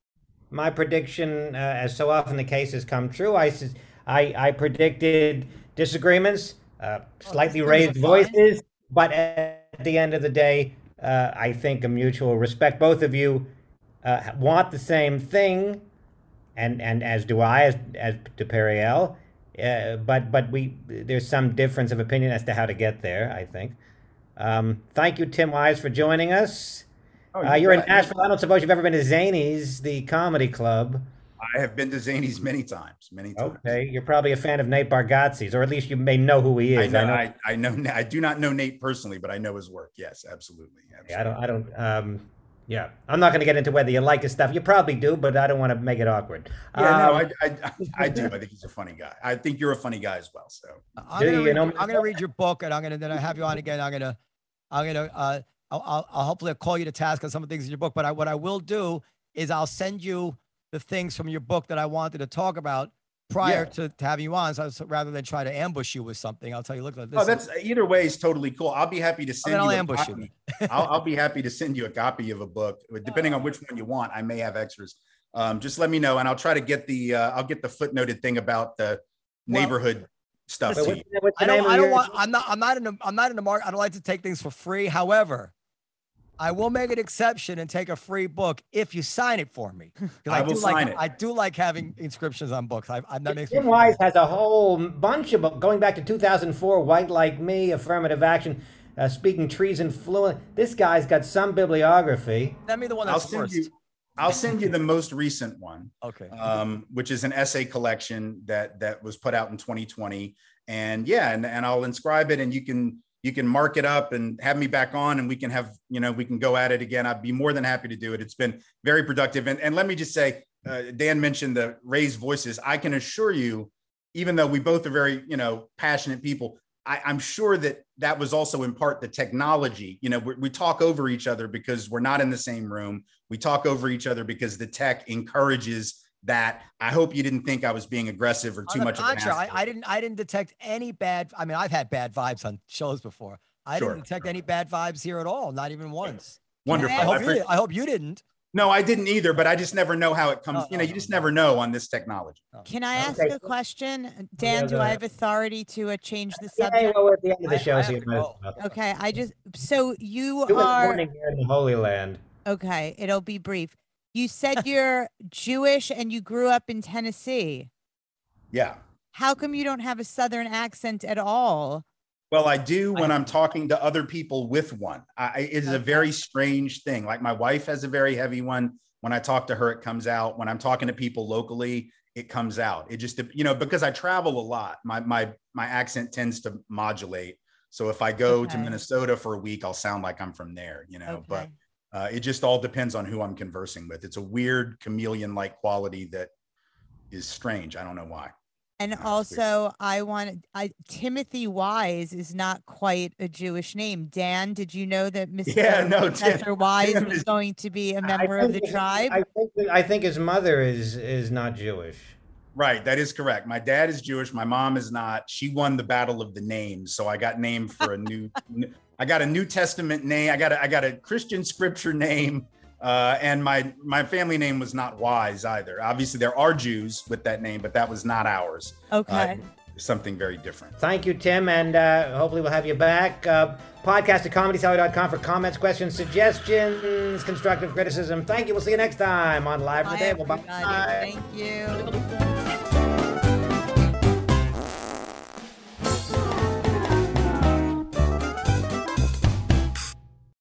my prediction, uh, as so often the case has come true. i i, I predicted disagreements, uh, slightly raised disagreements are fine. voices, but at the end of the day, uh, I think a mutual respect. Both of you uh, want the same thing, and and as do I, as as to Periel. Uh, but but we there's some difference of opinion as to how to get there. I think. Um, thank you, Tim Wise, for joining us. Oh, Uh, you you're in. Nashville. I don't suppose you've ever been to Zanies, the comedy club. I have been to Zanies many times many times Okay, you're probably a fan of Nate Bargatze's, or at least you may know who he is. I is. know, I, I know I do not know Nate personally, but I know his work. Yes, absolutely. absolutely. I don't. I don't. Um, yeah, I'm not going to get into whether you like his stuff. You probably do, but I don't want to make it awkward. Yeah, no, Um, I, I, I do. I think he's a funny guy. I think you're a funny guy as well. So I'm gonna, you read, know your- me? I'm gonna read your book, and I'm gonna then I have you on again. I'm gonna, I'm gonna, uh, I'll, I'll, I'll hopefully call you to task on some of the things in your book. But I, what I will do is I'll send you the things from your book that I wanted to talk about prior Yeah. to, to having you on. So, so rather than try to ambush you with something, I'll tell you, look, at this oh, is- that's either way is totally cool. I'll be happy to send mean, I'll you. a ambush you. copy. I'll, I'll be happy to send you a copy of a book, depending on which one you want. I may have extras. Um, just let me know, and I'll try to get the uh, I'll get the footnoted thing about the Well, neighborhood stuff. to what's, you. the- what's the I don't, name of I don't want, I'm not, I'm not in the, I'm not in the market. I don't like to take things for free. However, I will make an exception and take a free book if you sign it for me. I will do sign like, it. I do like having inscriptions on books. I, I that makes me Tim Wise good. has a whole bunch of books going back to 2004. White like me, affirmative action, uh, speaking treason fluent. This guy's got some bibliography. Send me the one I'll that's send first. you. I'll send you the most recent one. Okay. um, which is an essay collection that that was put out in 2020. And yeah, and, and I'll inscribe it, and you can you can mark it up and have me back on, and we can have you know we can go at it again. I'd be more than happy to do it. It's been very productive. And and let me just say, uh, Dan mentioned the raised voices. I can assure you, even though we both are very you know passionate people. I, I'm sure that that was also in part the technology. You know, we talk over each other because we're not in the same room. We talk over each other because the tech encourages that. I hope you didn't think I was being aggressive or too on the much. of an contrary. I, I didn't. I didn't detect any bad. I mean, I've had bad vibes on shows before. I Sure. didn't detect any bad vibes here at all. Not even once. Wonderful. I I hope, I you, pre- did, I hope you didn't. no, I didn't either, but I just never know how it comes. No, you know, no, you just no, never know on this technology. Can I ask Okay. a question? Dan, do I have authority to uh, change the Yeah, subject? well, at the end of the show, I so have you to might as go. well. Okay, I just so you Two in the are morning here in the Holy Land. okay. It'll be brief. You said you're Jewish and you grew up in Tennessee. Yeah. How come you don't have a Southern accent at all? Well, I do when I'm talking to other people with one. I, it is a very strange thing. Like my wife has a very heavy one. When I talk to her, it comes out. When I'm talking to people locally, it comes out. It just, you know, because I travel a lot, my my my accent tends to modulate. So if I go to Minnesota for a week, I'll sound like I'm from there, you know. But Okay. Uh, it just all depends on who I'm conversing with. It's a weird chameleon-like quality that is strange. I don't know why. And it's weird. also, I want I Timothy Wise is not quite a Jewish name. Dan, did you know that Mr. Yeah, no, Tim- Wise Tim was is- going to be a member of the his- tribe? I think, I think his mother is is not Jewish. Right, that is correct. My dad is Jewish. My mom is not. She won the battle of the names, so I got named for a new. n- I got a New Testament name. I got a, I got a Christian scripture name. Uh, and my my family name was not Wise either. Obviously, there are Jews with that name, but that was not ours. Okay. Uh, something very different. Thank you, Tim, and uh, hopefully we'll have you back. Uh, podcast at comedycellar.com for comments, questions, suggestions, constructive criticism. Thank you. We'll see you next time on Live from the Bye, Table. everybody. Bye. Thank you.